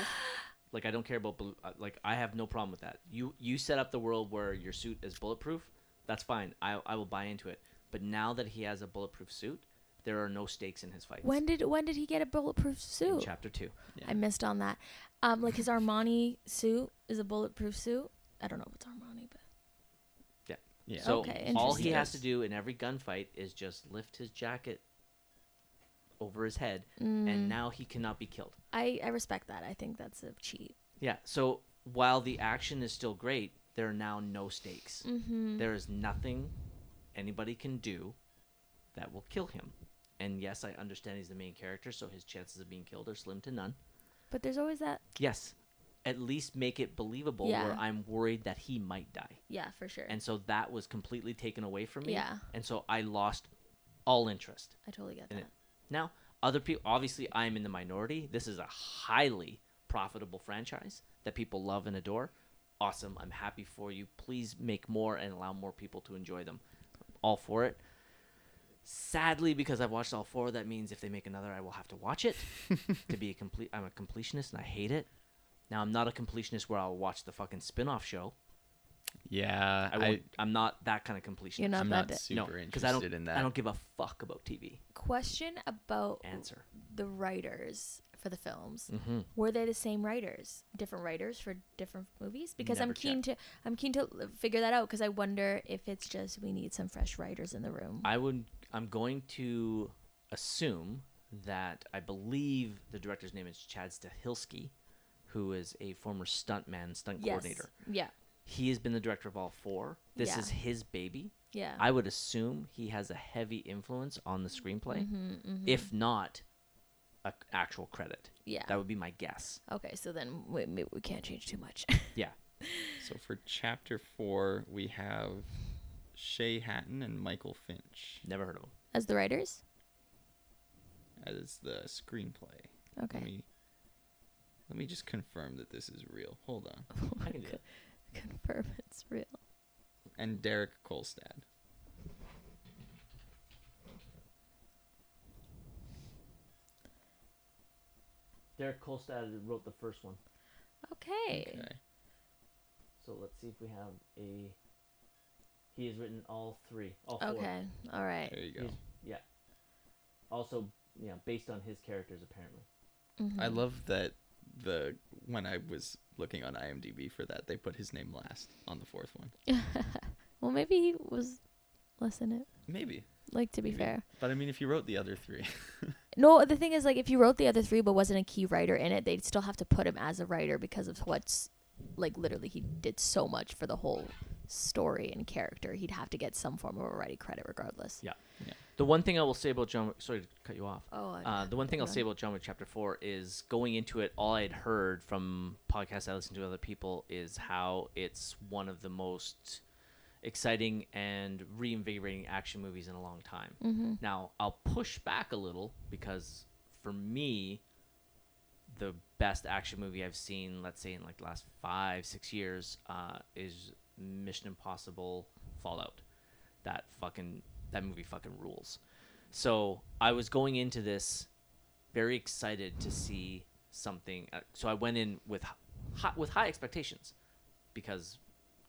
Like I don't care about bel- uh, like I have no problem with that. You you set up the world where your suit is bulletproof. That's fine. I I will buy into it. But now that he has a bulletproof suit, there are no stakes in his fights. when did when did he get a bulletproof in suit? chapter 2. I missed on that. Um like his Armani suit is a bulletproof suit. I don't know if it's Armani, but yeah. yeah. So Okay, all he has to do in every gunfight is just lift his jacket over his head Mm. and now he cannot be killed. I I respect that. I think that's a cheat. Yeah. So while the action is still great, there are now no stakes. Mhm. There is nothing anybody can do that will kill him. And yes, I understand he's the main character, so his chances of being killed are slim to none. But there's always that Yes, at least make it believable where I'm worried that he might die. yeah, for sure. And so that was completely taken away from me. Yeah. And so I lost all interest. I totally get in that. it. Now, other people, obviously, I'm in the minority. This is a highly profitable franchise that people love and adore. Awesome. I'm happy for you. Please make more and allow more people to enjoy them. All for it. Sadly, because I've watched all four, that means if they make another, I will have to watch it to be a complete. I'm a completionist and I hate it. Now I'm not a completionist where I'll watch the fucking spin-off show. yeah. I I, I'm not that kind of completionist. You're not I'm that not di- super no, interested I don't. in that. I don't give a fuck about TV. Question about Answer. the writers for the films. Mm-hmm. Were they the same writers? Different writers for different movies? Because I'm Never keen to I'm keen to figure that out because I wonder if it's just we need some fresh writers in the room. I would. I'm going to assume that I believe the director's name is Chad Stahelski. who is a former stuntman, stunt Yes. coordinator. Yeah. He has been the director of all four. This Yeah. is his baby. Yeah. I would assume he has a heavy influence on the screenplay, Mm-hmm, if not a actual credit. yeah. That would be my guess. okay, so then we, we can't change too much. Yeah. So for chapter four, we have Shay Hatten and Michael Finch Never heard of him. As the writers? as the screenplay. Okay. Let me, let me just confirm that this is real. Hold on. I can do that. Confirm it's real. And Derek Kolstad. Derek Kolstad wrote the first one. Okay. Okay. So let's see if we have a. He has written all three. All four. Okay. All right. There you go. He's- yeah. Also, yeah, based on his characters apparently. Mm-hmm. I love that the when I was looking on IMDb for that, they put his name last on the fourth one. Well, maybe he was less in it. Maybe. Like to be Maybe. fair. But I mean, if you wrote the other three, No, the thing is, like, if you wrote the other three but wasn't a key writer in it, they'd still have to put him as a writer because of what's, like, literally he did so much for the whole story and character. He'd have to get some form of a writing credit regardless. Yeah. Yeah. The one thing I will say about John. Wick- Sorry to cut you off. Oh, Uh, the one thing I'll say about John Wick Chapter Four is going into it. All I had heard from podcasts I listened to other people is how it's one of the most exciting and reinvigorating action movies in a long time. Mm-hmm. Now I'll push back a little because for me, the best action movie I've seen, let's say in like the last five six years, uh, is Mission Impossible Fallout. That fucking that movie fucking rules. So I was going into this very excited to see something. Uh, so I went in with high, with high expectations because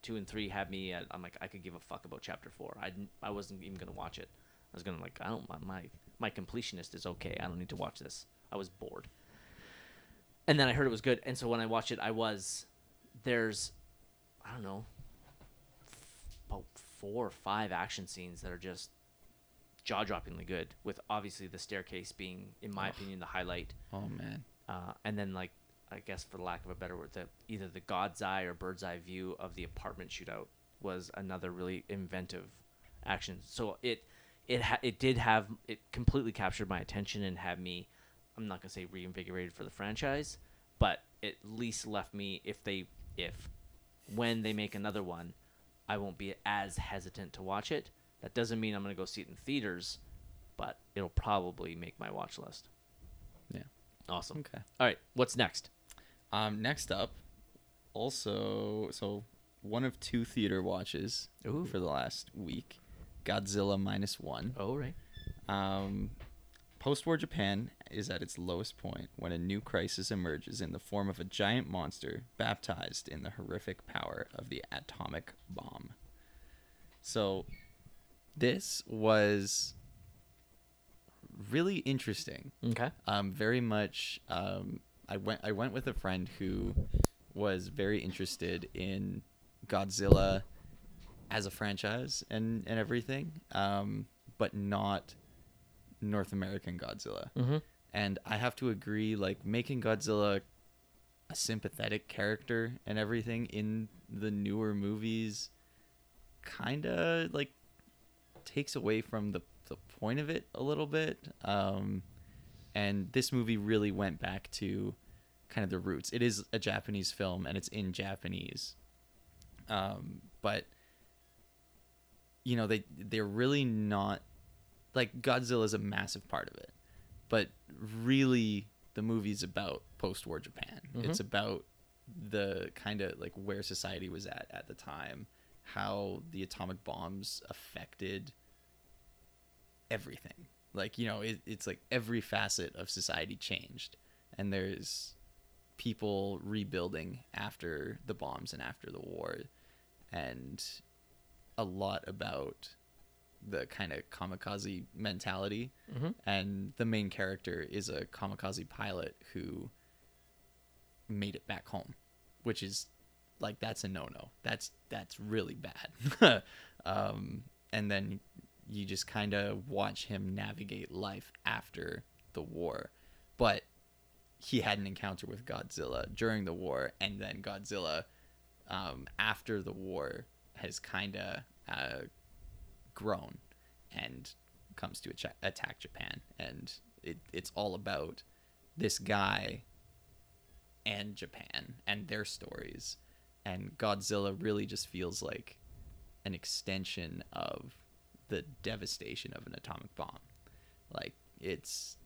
two and three had me. At, I'm like I could give a fuck about chapter four. I I wasn't even gonna watch it. I was gonna like I don't my my, my completionist is okay. I don't need to watch this. I was bored. And then I heard it was good, and so when I watched it, I was there's I don't know about four or five action scenes that are just jaw-droppingly good. With obviously the staircase being, in my opinion, the highlight oh man, uh, and then like I guess for lack of a better word, the either the God's eye or bird's eye view of the apartment shootout was another really inventive action. So it it ha- it did have it completely captured my attention and had me. I'm not gonna say reinvigorated for the franchise, but at least left me if they if when they make another one, I won't be as hesitant to watch it. That doesn't mean I'm gonna go see it in theaters, but it'll probably make my watch list. yeah. Awesome. Okay. All right, what's next? Um, next up, also, so one of two theater watches Ooh. for the last week, Godzilla minus one. Oh, right. Um, post-war Japan is at its lowest point when a new crisis emerges in the form of a giant monster baptized in the horrific power of the atomic bomb. So, this was really interesting. Okay. Um, very much. Um, I went. I went with a friend who was very interested in Godzilla as a franchise and and everything, um, but not North American Godzilla. Mm-hmm. And I have to agree, like making Godzilla a sympathetic character and everything in the newer movies, kind of like takes away from the the point of it a little bit. Um, and this movie really went back to kind of the roots. It is a Japanese film and it's in Japanese, um, but you know they they're really not like Godzilla is a massive part of it, but really the movie's about post-war Japan. Mm-hmm. It's about the kind of like where society was at at the time, how the atomic bombs affected everything. Like you know, it, it's like every facet of society changed, and there's people rebuilding after the bombs and after the war, and a lot about the kind of kamikaze mentality. Mhm. And the main character is a kamikaze pilot who made it back home, which is like that's a no no. That's that's really bad. um, and then you just kind of watch him navigate life after the war, but he had an encounter with Godzilla during the war, and then Godzilla, um, after the war, has kind of uh, grown and comes to acha- attack Japan, and it, it's all about this guy and Japan and their stories, and Godzilla really just feels like an extension of the devastation of an atomic bomb. Like it's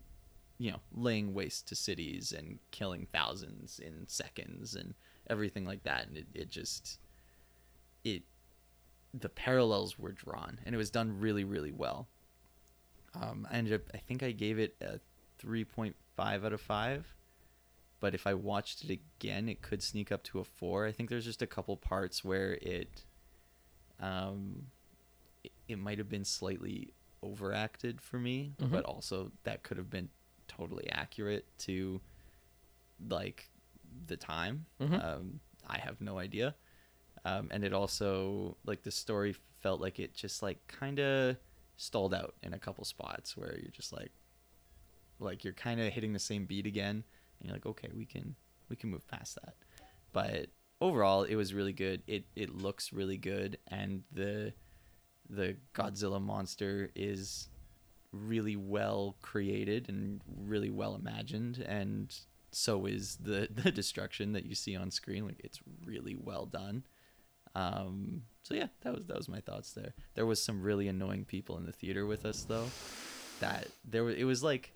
you know laying waste to cities and killing thousands in seconds and everything like that. And it, it just it the parallels were drawn and it was done really really well. Um i ended up i think i gave it a 3.5 out of 5 but if i watched it again it could sneak up to a 4 i think there's just a couple parts where it um it, it might have been slightly overacted for me but also that could have been totally accurate to like the time. Um i have no idea um and it also like the story felt like it just like kind of stalled out in a couple spots where you're just like like you're kind of hitting the same beat again. And you're like okay we can we can move past that. But overall it was really good. It it looks really good. And the the Godzilla monster is really well created and really well imagined. And so is the the destruction that you see on screen. Like it's really well done um so yeah that was that was my thoughts there. There was some really annoying people in the theater with us though that there was it was like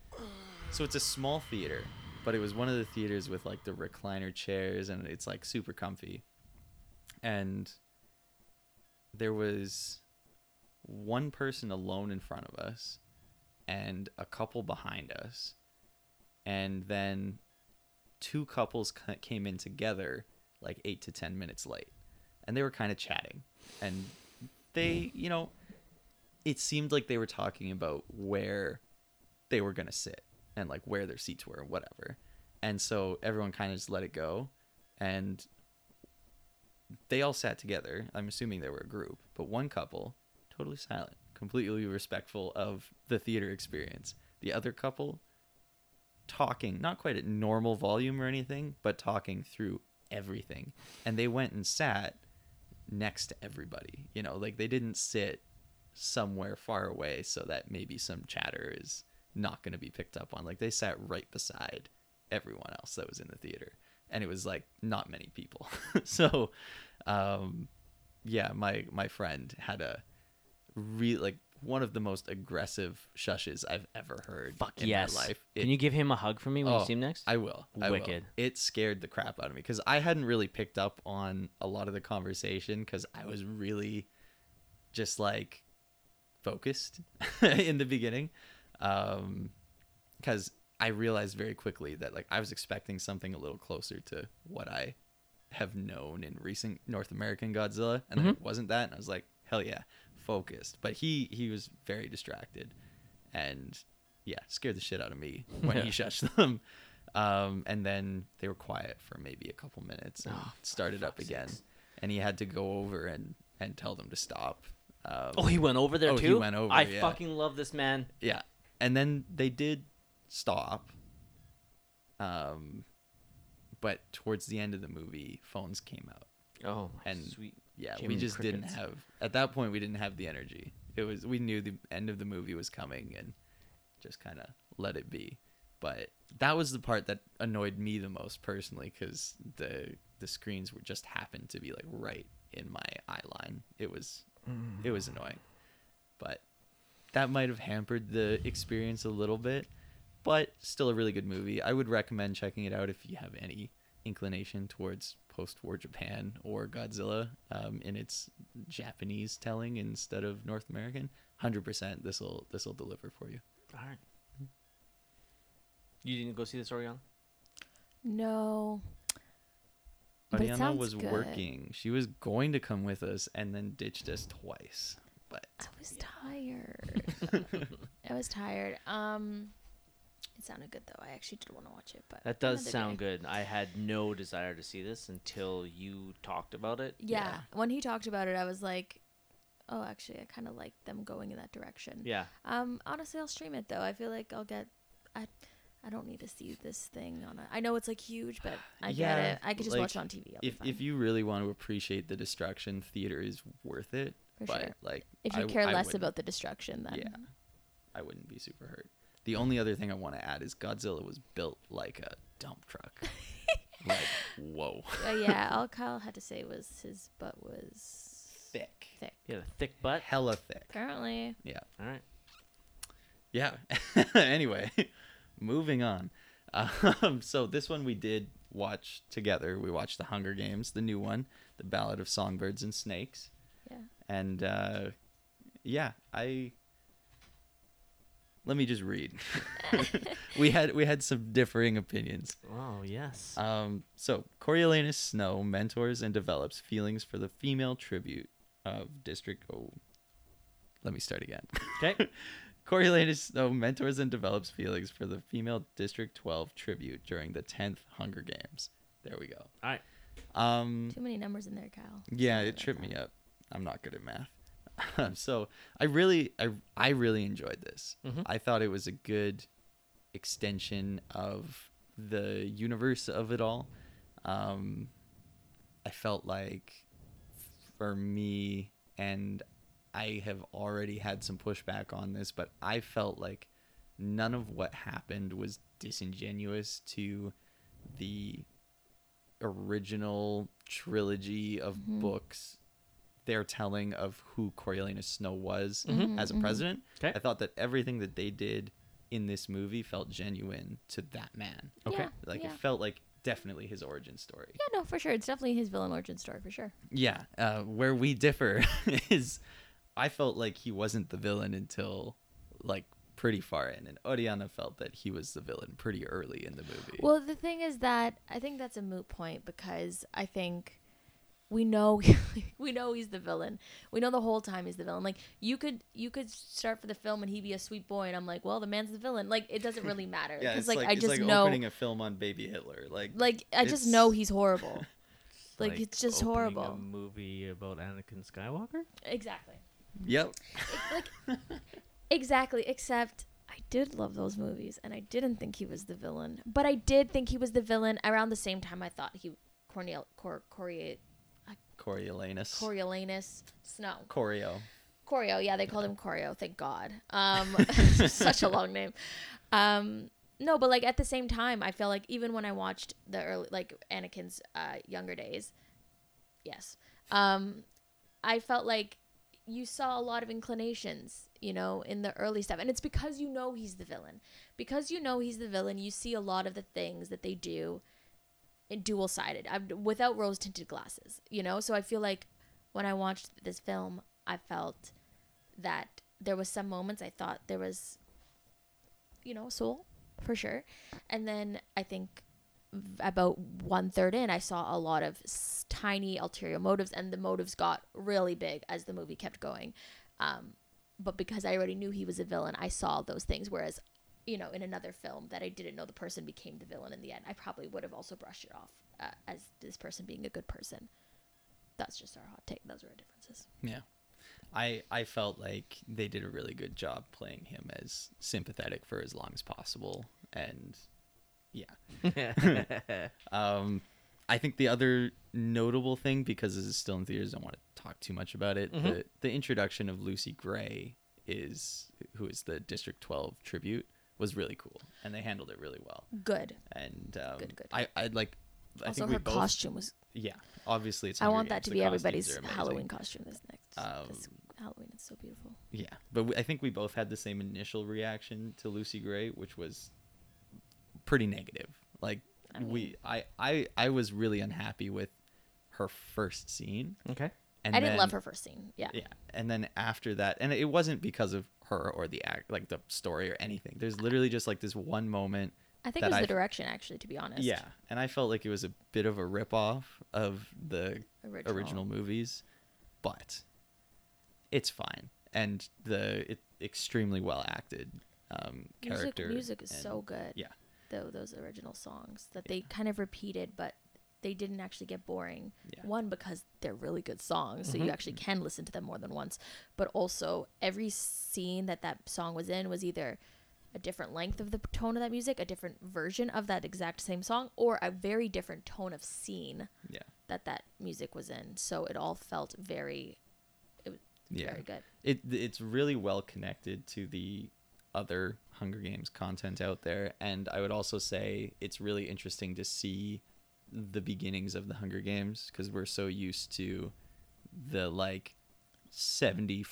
so it's a small theater but it was one of the theaters with like the recliner chairs and it's like super comfy. And there was one person alone in front of us and a couple behind us. And then two couples came in together like 8 to 10 minutes late and they were kind of chatting. And they hmm. you know it seemed like they were talking about where they were going to sit and like where their seats were and whatever. And so everyone kind of just let it go. And they all sat together. I'm assuming they were a group but one couple totally silent completely respectful of the theater experience. The other couple talking not quite at normal volume or anything but talking through everything. And they went and sat next to everybody you know like they didn't sit somewhere far away so that maybe some chatter is not going to be picked up on. Like they sat right beside everyone else that was in the theater and it was like not many people. So um yeah my my friend had a really like one of the most aggressive shushes I've ever heard Fuck in yes. my life. Can you give him a hug for me when you Oh, see him next? I will. I will. Wicked. It scared the crap out of me because I hadn't really picked up on a lot of the conversation because I was really just like focused in the beginning. Um, because I realized very quickly that like I was expecting something a little closer to what I have known in recent North American Godzilla, and then it wasn't that, and I was like, hell yeah, focused. But he he was very distracted, and yeah, scared the shit out of me when he shushed them. Um, and then they were quiet for maybe a couple minutes and started up again, and he had to go over and and tell them to stop. Um, oh, he went over there Oh, too. he went over, I yeah. fucking love this man. yeah, and then they did stop. Um, but towards the end of the movie, phones came out. Oh, And sweet. Yeah, Jiminy we just didn't have at that point. We didn't have the energy. It was we knew the end of the movie was coming and just kind of let it be. But that was the part that annoyed me the most personally because the the screens were just happened to be like right in my eye line. It was it was annoying, but that might have hampered the experience a little bit. But still a really good movie. I would recommend checking it out if you have any inclination towards post-war Japan or Godzilla um, in its Japanese telling instead of North American. Hundred percent, this will this will deliver for you. All right. You didn't go see this, Oriana? No. But Oriana was good. working. She was going to come with us and then ditched us twice. But I was tired. I was tired. Um, it sounded good though. I actually did want to watch it, but That does sound day. good. I had no desire to see this until you talked about it. Yeah. When he talked about it, I was like, "Oh, actually, I kind of like them going in that direction." Yeah. Um, honestly, I'll stream it though. I feel like I'll get. I, I don't need to see this thing on. A, I know it's like huge, but I Yeah, get it. I could just like, watch it on TV. I'll If if you really want to appreciate the destruction, theater is worth it. For but sure. like, if you I- care I less wouldn't- about the destruction, then yeah, I wouldn't be super hurt. The only other thing I want to add is Godzilla was built like a dump truck. like, whoa, Uh, yeah, all Kyle had to say was his butt was thick, thick. You had a thick butt. hella thick. Apparently, Yeah. All right. Yeah. anyway, moving on. Um, so this one we did watch together. We watched The Hunger Games, the new one, The Ballad of Songbirds and Snakes, yeah. and uh, yeah, I. Let me just read. we had we had some differing opinions. Oh yes. Um, so Coriolanus Snow mentors and develops feelings for the female tribute of District. Oh, let me start again. Okay. Coriolanus Snow mentors and develops feelings for the female District 12 tribute during the 10th Hunger Games. There we go. All right. Um, Too many numbers in there, Kyle. yeah, it tripped me up. I'm not good at math. so I really, I, I really enjoyed this. Mhm. I thought it was a good extension of the universe of it all. Um, I felt like for me, and I have already had some pushback on this, but I felt like none of what happened was disingenuous to the original trilogy of books their telling of who Coriolanus Snow was mm-hmm. Mm-hmm. as a mm-hmm. president. Okay. I thought that everything that they did in this movie felt genuine to that man. Okay. Yeah, Like yeah. it felt like definitely his origin story. Yeah, no, for sure. It's definitely his villain origin story for sure. Yeah, uh, where we differ is I felt like he wasn't the villain until like pretty far in, and Oriana felt that he was the villain pretty early in the movie. Well, the thing is that I think that's a moot point because I think we know we know he's the villain. We know the whole time he's the villain. Like you could you could start for the film and he be a sweet boy, and I'm like, well, the man's the villain. Like it doesn't really matter yeah, because it's like, like, I it's just like know opening a film on Baby Hitler. Like, like I just know he's horrible. like, it's just horrible. A movie about Anakin Skywalker. Exactly. yep, like exactly except i did love those movies and i didn't think he was the villain but i did think he was the villain around the same time i thought he cornel cor coria Coriolanus, coriolanus. Snow. Corio. corio yeah they called him corio thank god. Um such a long name. Um no but like at the same time i feel like even when i watched the early like anakin's uh younger days yes um i felt like you saw a lot of inclinations you know in the early stuff. And it's because you know he's the villain. Because you know he's the villain you see a lot of the things that they do dual sided without rose tinted glasses you know? So i feel like when i watched this film i felt that there was some moments i thought there was you know soul for sure. And then i think about one third in i saw a lot of tiny ulterior motives and the motives got really big as the movie kept going. Um, but because i already knew he was a villain i saw those things. Whereas you know in another film that i didn't know the person became the villain in the end i probably would have also brushed it off uh, as this person being a good person that's just our hot take those are our differences Yeah. I I felt like they did a really good job playing him as sympathetic for as long as possible and yeah. um I think the other notable thing because this is still in theaters, I don't want to talk too much about it. The the introduction of Lucy Gray is who is the District 12 tribute was really cool and they handled it really well. good And um, Good, good. I I'd like I also think we her both, costume was yeah, obviously it's I want that Games, to the be costumes everybody's. Halloween costume this next Um, this Halloween. It's so beautiful. Yeah, but we, I think we both had the same initial reaction to Lucy Gray, which was pretty negative. Like I mean- we, I, I, I was really unhappy with her first scene. Okay. And I didn't then- love her first scene. Yeah. Yeah, and then after that, and it wasn't because of her or the act, like the story or anything. There's literally just like this one moment. I think it was I the direction, actually, to be honest. Yeah, and I felt like it was a bit of a ripoff of the Original. original movies, but it's fine. And the it, extremely well acted um, Music, character. music is and- so good. Yeah, Though those original songs that they kind of repeated, but they didn't actually get boring. Yeah. Mm-hmm. One because they're really good songs, so you actually can listen to them more than once. But also, every scene that that song was in was either a different length of the tone of that music, a different version of that exact same song, or a very different tone of scene Yeah. that that music was in. So it all felt very, it was Yeah. very good. It it's really well connected to the other Hunger Games content out there, and I would also say it's really interesting to see the beginnings of the Hunger Games because we're so used to the like 74th,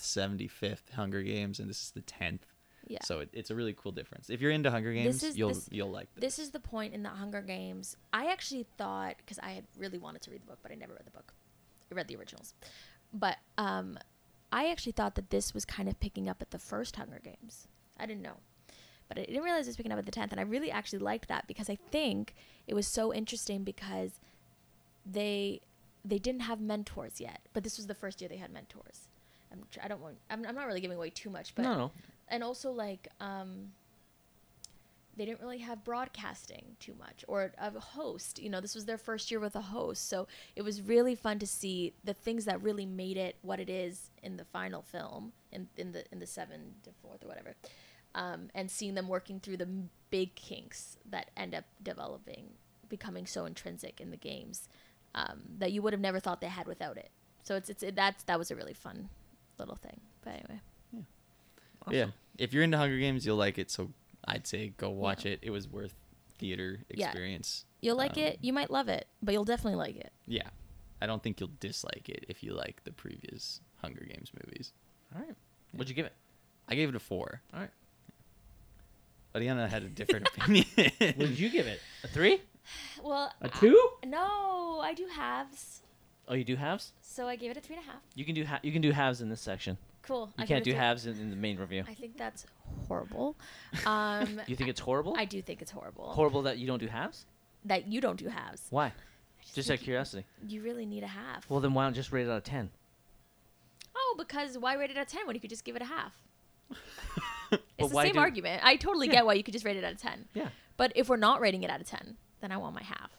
75th Hunger Games, and this is the 10th. Yeah. So it, it's a really cool difference. If you're into Hunger Games, is- you'll this- you'll like this. This is the point in the Hunger Games. I actually thought because I had really wanted to read the book, but I never read the book. I read the originals, but um, I actually thought that this was kind of picking up at the first Hunger Games. I didn't know, but I didn't realize it was picking up at the tenth, and I really actually liked that because I think it was so interesting because they they didn't have mentors yet, but this was the first year they had mentors. I'm, tr- I don't want. I'm, I'm not really giving away too much, but no, no. and also like um they didn't really have broadcasting too much or a host you know this was their first year with a host so it was really fun to see the things that really made it what it is in the final film in, in the in the seven to fourth or whatever um, and seeing them working through the big kinks that end up developing becoming so intrinsic in the games um, that you would have never thought they had without it so it's it's it, that's that was a really fun little thing but anyway Yeah. If you're into Hunger Games, you'll like it. So I'd say go watch it. It was worth theater experience. Yeah. experience. You'll like Um, it. You might love it, but you'll definitely like it. Yeah. I don't think you'll dislike it if you like the previous Hunger Games movies. All right. What'd you give it? I gave it a four. All right. Oriana had a different opinion. What did you give it? A three? Well, A I- two? no, I do halves, Oh, you do halves? so I gave it a three and a half. You can do ha- you can do halves in this section. Cool. You I can't do halves in, in the main review. I think that's horrible. Um, You think it's horrible? I do think it's horrible. horrible that you don't do halves? that you don't do halves. Why? Just out of curiosity. You really need a half. Well, then why don't just rate it out of ten? oh, because why rate it out of ten when you could just give it a half? But It's the same do- argument. I totally Yeah. get why you could just rate it out of ten. Yeah. But if we're not rating it out of ten, then I want my half.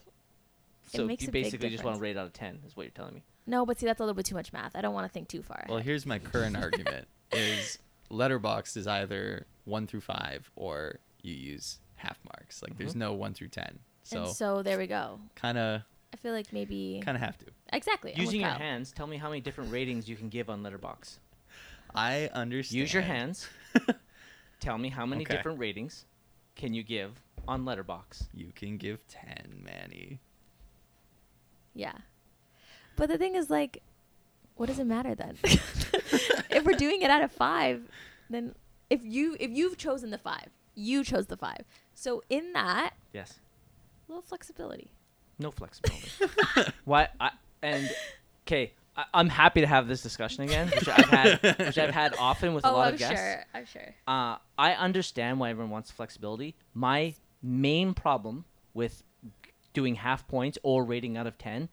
It So makes you a big basically just want to rate it out of ten, is what you're telling me. No, but see, that's a little bit too much math. I don't want to think too far. well, ahead. here's my current argument: is Letterboxd is either one through five or you use half marks. Like there's mm-hmm. no one through ten. So, and so there we go. kind of I feel like maybe kind of have to. exactly I'm Using your Kyle. hands, tell me how many different ratings you can give on Letterboxd. I understand. Use your hands. tell me how many Okay. different ratings can you give on Letterboxd. You can give ten, Manny. Yeah. But the thing is, like, what does it matter then? if we're doing it out of five, then if you if you've chosen the five, you chose the five. So in that, Yes. a little flexibility. No flexibility. Why? I, and okay, I, I'm happy to have this discussion again, which I've had, which I've had often with a oh, lot I'm of guests. sure. I'm sure. Uh, I understand why everyone wants flexibility. My main problem with doing half points or rating out of ten,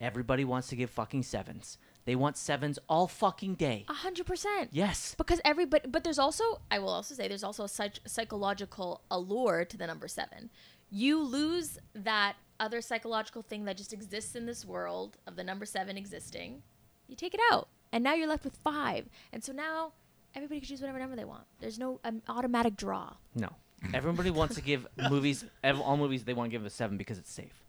everybody wants to give fucking sevens. They want sevens all fucking day. A hundred percent. Yes. Because everybody, but there's also, I will also say, there's also a psych- psychological allure to the number seven. You lose that other psychological thing that just exists in this world of the number seven existing. You take it out, and now you're left with five. And so now everybody can choose whatever number they want. There's no um, automatic draw. No. Everybody wants to give movies, ev- all movies, they want to give a seven because it's safe.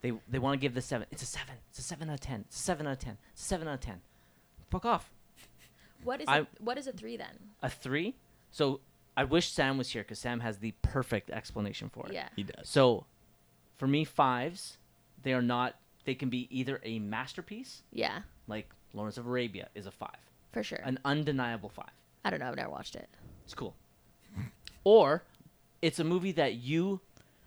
They they want to give the seven. It's a seven. It's a seven out of ten. It's a seven out of ten. It's a seven out of ten. Fuck off. What is I- a, what is a three then? A three. So I wish Sam was here because Sam has the perfect explanation for it. Yeah. He does. So, for me, fives, they are not. They can be either a masterpiece, Yeah, like Lawrence of Arabia is a five, for sure. an undeniable five. I don't know. I've never watched it. It's cool. or it's a movie that you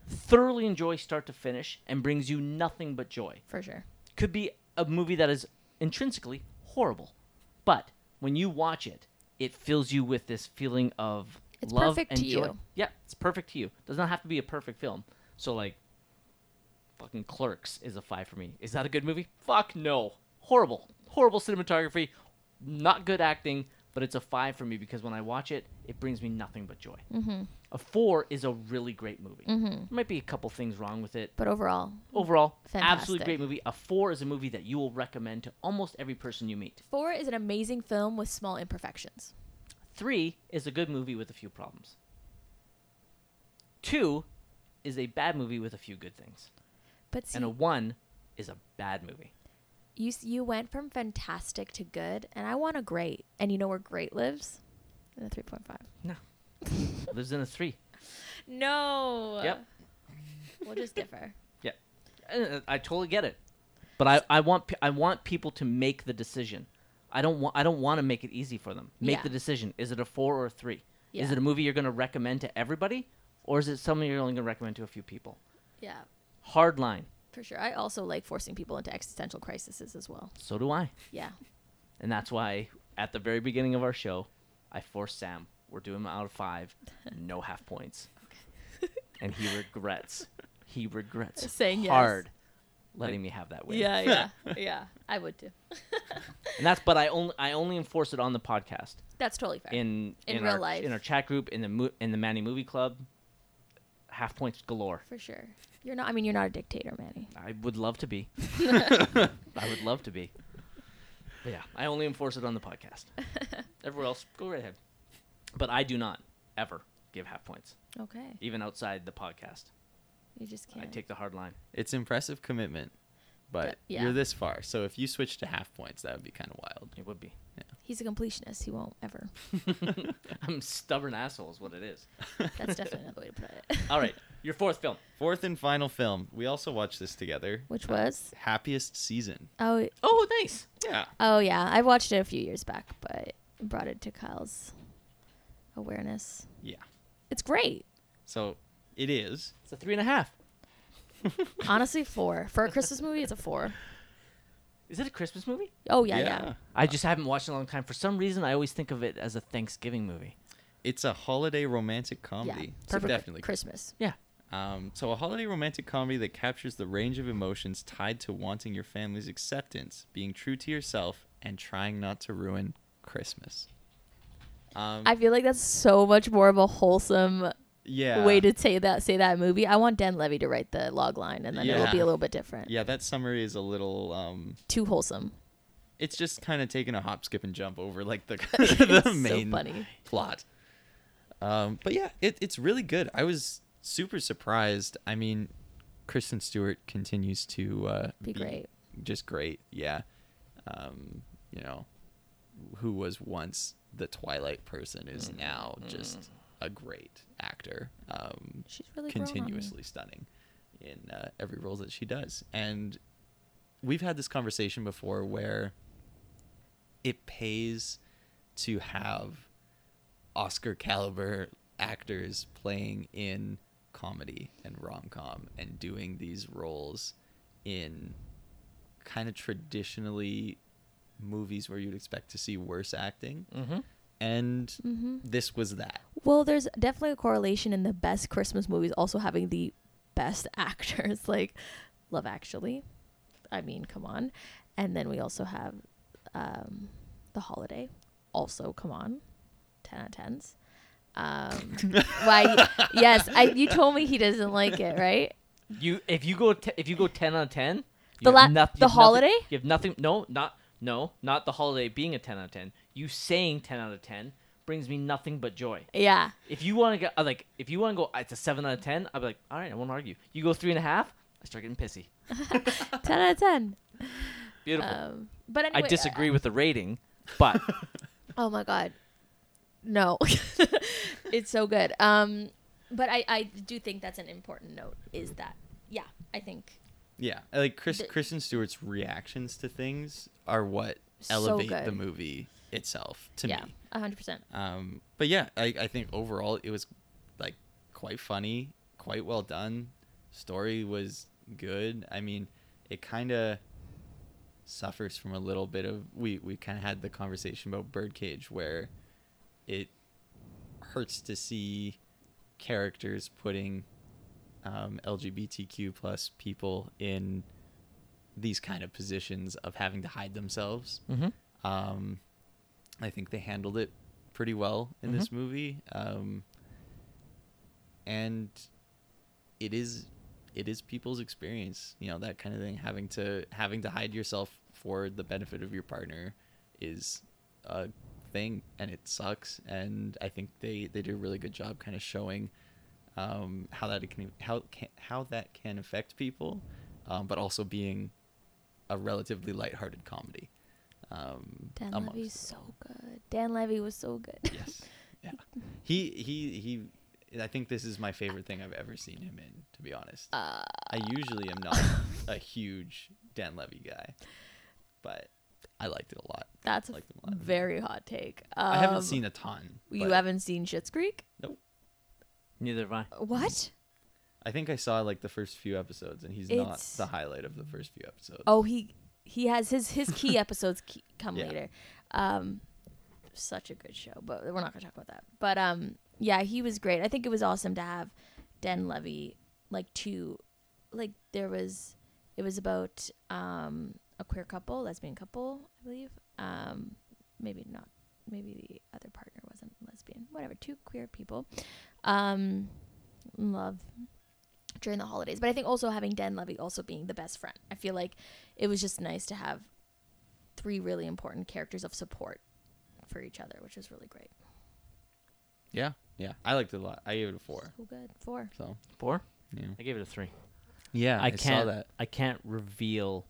thoroughly enjoy start to finish and brings you nothing but joy. For sure. Could be a movie that is intrinsically horrible, but when you watch it, it fills you with this feeling of It's love perfect and to joy. you. Yeah, it's perfect to you. Does not have to be a perfect film. So like fucking Clerks is a 5 for me. Is that a good movie? Fuck no. Horrible. Horrible cinematography, not good acting, but it's a 5 for me because when I watch it, it brings me nothing but joy. Mm-hmm. A 4 is a really great movie. Mm-hmm. There might be a couple things wrong with it. But overall, Overall, absolutely great movie. A 4 is a movie that you will recommend to almost every person you meet. four is an amazing film with small imperfections. 3 is a good movie with a few problems. two is a bad movie with a few good things, But see, and a one is a bad movie. you you went from fantastic to good, and I want a great. And you know where great lives? In a three point five. No, lives in a three. No. Yep. We'll just differ. Yeah, Uh, I totally get it, but I, I want I want people to make the decision. I don't want I don't want to make it easy for them. Make Yeah. the decision. Is it a four or a three? Is it a movie you're going to recommend to everybody, or is it something you're only going to recommend to a few people? Yeah, Hard line. for sure. I also like forcing people into existential crises as well. So do I, Yeah. and that's why at the very beginning of our show, I forced Sam. We're doing out of five, no half points, and he regrets. He regrets Saying yes. hard, letting me have that win. Yeah, yeah, yeah. I would too. and that's but I only I only enforce it on the podcast. That's totally fair. in In in, real our, life. in our chat group in the mo- in the Manny Movie Club. Half points galore. for sure. You're not. I mean, you're not a dictator, Manny. I would love to be. I would love to be. But yeah, I only enforce it on the podcast. Everywhere else, go right ahead. But I do not ever give half points, Okay. even outside the podcast. You just can't. I take the hard line. It's impressive commitment, but But- yeah. you're this far. So if you switch to half points, that would be kind of wild. It would be. He's a completionist. He won't ever. I'm stubborn asshole, is what it is. That's definitely another way to put it. All right, your fourth film. Fourth and final film. We also watched this together. Which was? Uh, Happiest season. Oh, Oh, nice. Yeah. oh yeah. I watched it a few years back, but brought it to Kyle's awareness. Yeah. It's great. So it is. It's a three and a half. Honestly, four for a Christmas movie. It's a four. Is it a Christmas movie? Oh yeah, yeah. I just haven't watched it in a long time. For some reason, I always think of it as a Thanksgiving movie. It's a holiday romantic Yeah, comedy. So perfect. definitely Christmas. Yeah. Um, so a holiday romantic comedy that captures the range of emotions tied to wanting your family's acceptance, being true to yourself, and trying not to ruin Christmas. Um, I feel like that's so much more of a wholesome yeah. way to say that say that movie. I want Dan Levy to write the log line, and then it'll be a little bit different. Yeah, that summary is a little. Um, Too wholesome. it's just kind of taking a hop, skip, and jump over like the the so main funny. plot. Um, but yeah, it, it's really good. I was super surprised. I mean, Kristen Stewart continues to uh, Be great. just great. Yeah, um, you know, who was once the Twilight person is Mm-hmm. now just a great actor. Um, She's really grown on me. continuously stunning in uh, every role that she does. And we've had this conversation before where it pays to have Oscar caliber actors playing in comedy and rom com and doing these roles in kind of traditionally movies where you'd expect to see worse acting. Mm-hmm. And Mm-hmm. this was that. Well, there's definitely a correlation in the best Christmas movies also having the best actors, like Love Actually. I mean, come on. And then we also have um, The Holiday. Also, come on. 10 out of 10s. Um, why? Yes, I, you told me he doesn't like it, right? You if you go te- if you go ten out of ten, The have la- noth- the have nothing- holiday? You have nothing. No, not no, not the holiday being a ten out of ten. You saying ten out of ten brings me nothing but joy. Yeah. If you want to get uh, like if you want to go, it's a seven out of ten. I'll be like, all right, I won't argue. You go three and a half, I start getting pissy. 10 out of 10. Beautiful. Um, but I anyway, disagree with the rating, but Oh my god. No. it's so good. Um but I I do think that's an important note is that yeah, I think Yeah, like Chris The- Kristen Stewart's reactions to things are what So elevate the good. movie itself to yeah, me. a 100%. Um, but yeah, I, I think overall it was like quite funny, quite well done. Story was good. I mean, it kind of suffers from a little bit of we we kind of had the conversation about Birdcage where it hurts to see characters putting um, LGBTQ plus people in these kind of positions of having to hide themselves. Mhm. Um, I think they handled it pretty well in this movie, um, and it is it is people's experience. You know that kind of thing. Having to having to hide yourself for the benefit of your partner is a thing, and it sucks. And I think they they did a really good job kind of showing um, how that can how can, how that can affect people, um, but also being a relatively lighthearted comedy. Um, Dan amongst Levy's it so good. Dan Levy was so good. Yes. Yeah. He he he. I think this is my favorite thing I've ever seen him in. To be honest, Uh, I usually am not a huge Dan Levy guy, but I liked it a lot. That's a Liked him a lot. very hot take. I haven't Um, seen a ton. You haven't seen Schitt's Creek? Nope. Neither have I. What? I think I saw like the first few episodes, and he's not the highlight of the first few episodes. Oh, he he has his his key episodes key, come Yeah. later. Um, such a good show, but we're not gonna talk about that. But um, yeah, he was great. I think it was awesome to have Dan Levy like two, like there was, it was about um a queer couple, lesbian couple, I believe. Um, maybe not, maybe the other partner wasn't lesbian. Whatever, two queer people. Um, love during the holidays. But I think also having Dan Levy also being the best friend. I feel like it was just nice to have three really important characters of support for each other, which was really great. yeah, yeah, I liked it a lot. I gave it a four. So good. Four. So Four? yeah, I gave it a three. yeah, I, I, can't. saw that. I can't reveal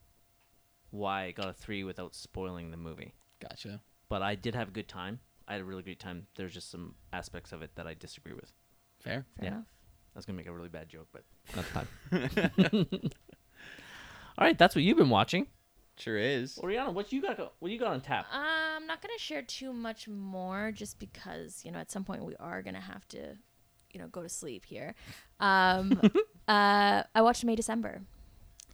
why I got a three without spoiling the movie. Gotcha. But I did have a good time. I had a really great time. There's just some aspects of it that I disagree with. Fair. Fair Yeah. enough. I was gonna make a really bad joke, but not time. All right, that's what you've been watching. Sure is. Oriana, what you got? What you got on tap? Uh, I'm not gonna share too much more, just because you know at some point we are gonna have to, you know, go to sleep here. Um, uh, I watched May December.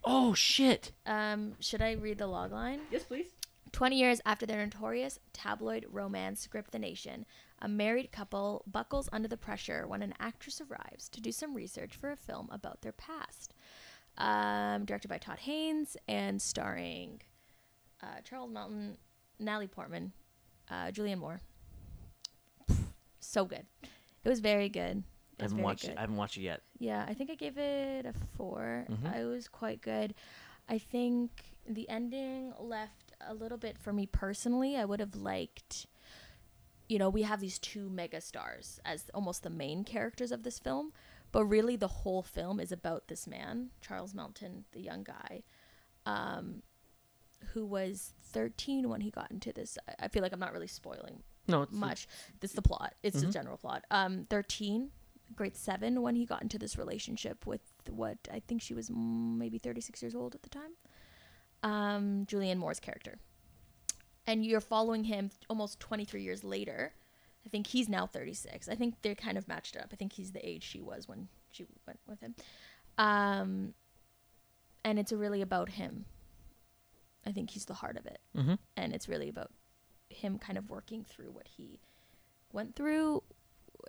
Oh shit! Um, should I read the log line? Yes, please. 20 years after their notorious tabloid romance gripped the nation, a married couple buckles under the pressure when an actress arrives to do some research for a film about their past. Um, directed by Todd Haynes and starring uh, Charles Melton, Natalie Portman, uh, Julianne Moore. So good. It was very good. I haven't watched good. it. I haven't watched it yet. Yeah, I think I gave it a 4 Mhm. It was quite good. I think the ending left a little bit for me personally. I would have liked, you know, we have these two mega stars as almost the main characters of this film, but really the whole film is about this man, Charles Melton, the young guy, um, who was 13 when he got into this. I- feel like I'm not really spoiling No, it's much. This is the plot. It's the general plot. Um, thirteen, grade seven, when he got into this relationship with what I think she was maybe thirty six years old at the time. Um, Julianne Moore's character, and you're following him almost twenty three years later. I think he's now thirty six. I think they're kind of matched up. I think he's the age she was when she went with him. Um, and it's really about him. I think he's the heart of it Mhm. and it's really about him kind of working through what he went through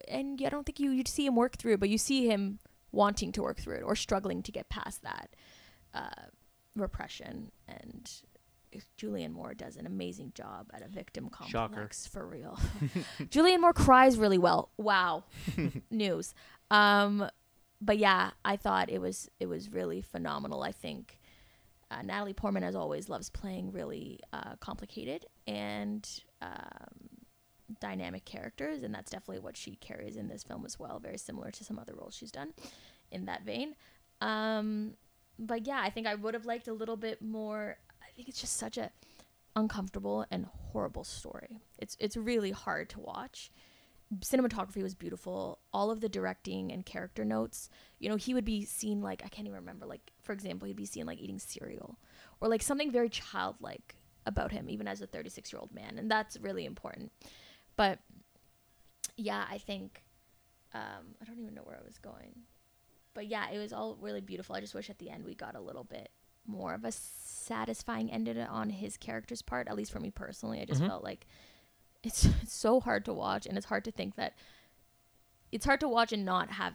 and I don't think you you see him work through it, but you see him wanting to work through it or struggling to get past that uh, repression and Julianne Moore does an amazing job at a victim Shocker. complex for real. Julianne Moore cries really well. Wow. News. Um but yeah, I thought it was it was really phenomenal. I think uh, Natalie Portman, as always, loves playing really uh, complicated and um, dynamic characters, and that's definitely what she carries in this film as well. Very similar to some other roles she's done in that vein. Um, but yeah, I think I would have liked a little bit more. I think it's just such a uncomfortable and horrible story. It's it's really hard to watch. Cinematography was beautiful. All of the directing and character notes, you know, he would be seen like I can't even remember. Like for example, he'd be seen like eating cereal, or like something very childlike about him, even as a 36 year old man, and that's really important. But yeah, I think um, I don't even know where I was going, but yeah, it was all really beautiful. I just wish at the end we got a little bit more of a satisfying ending on his character's part. At least for me personally, I just Mhm. felt like it's it's so hard to watch, and it's hard to think that it's hard to watch and not have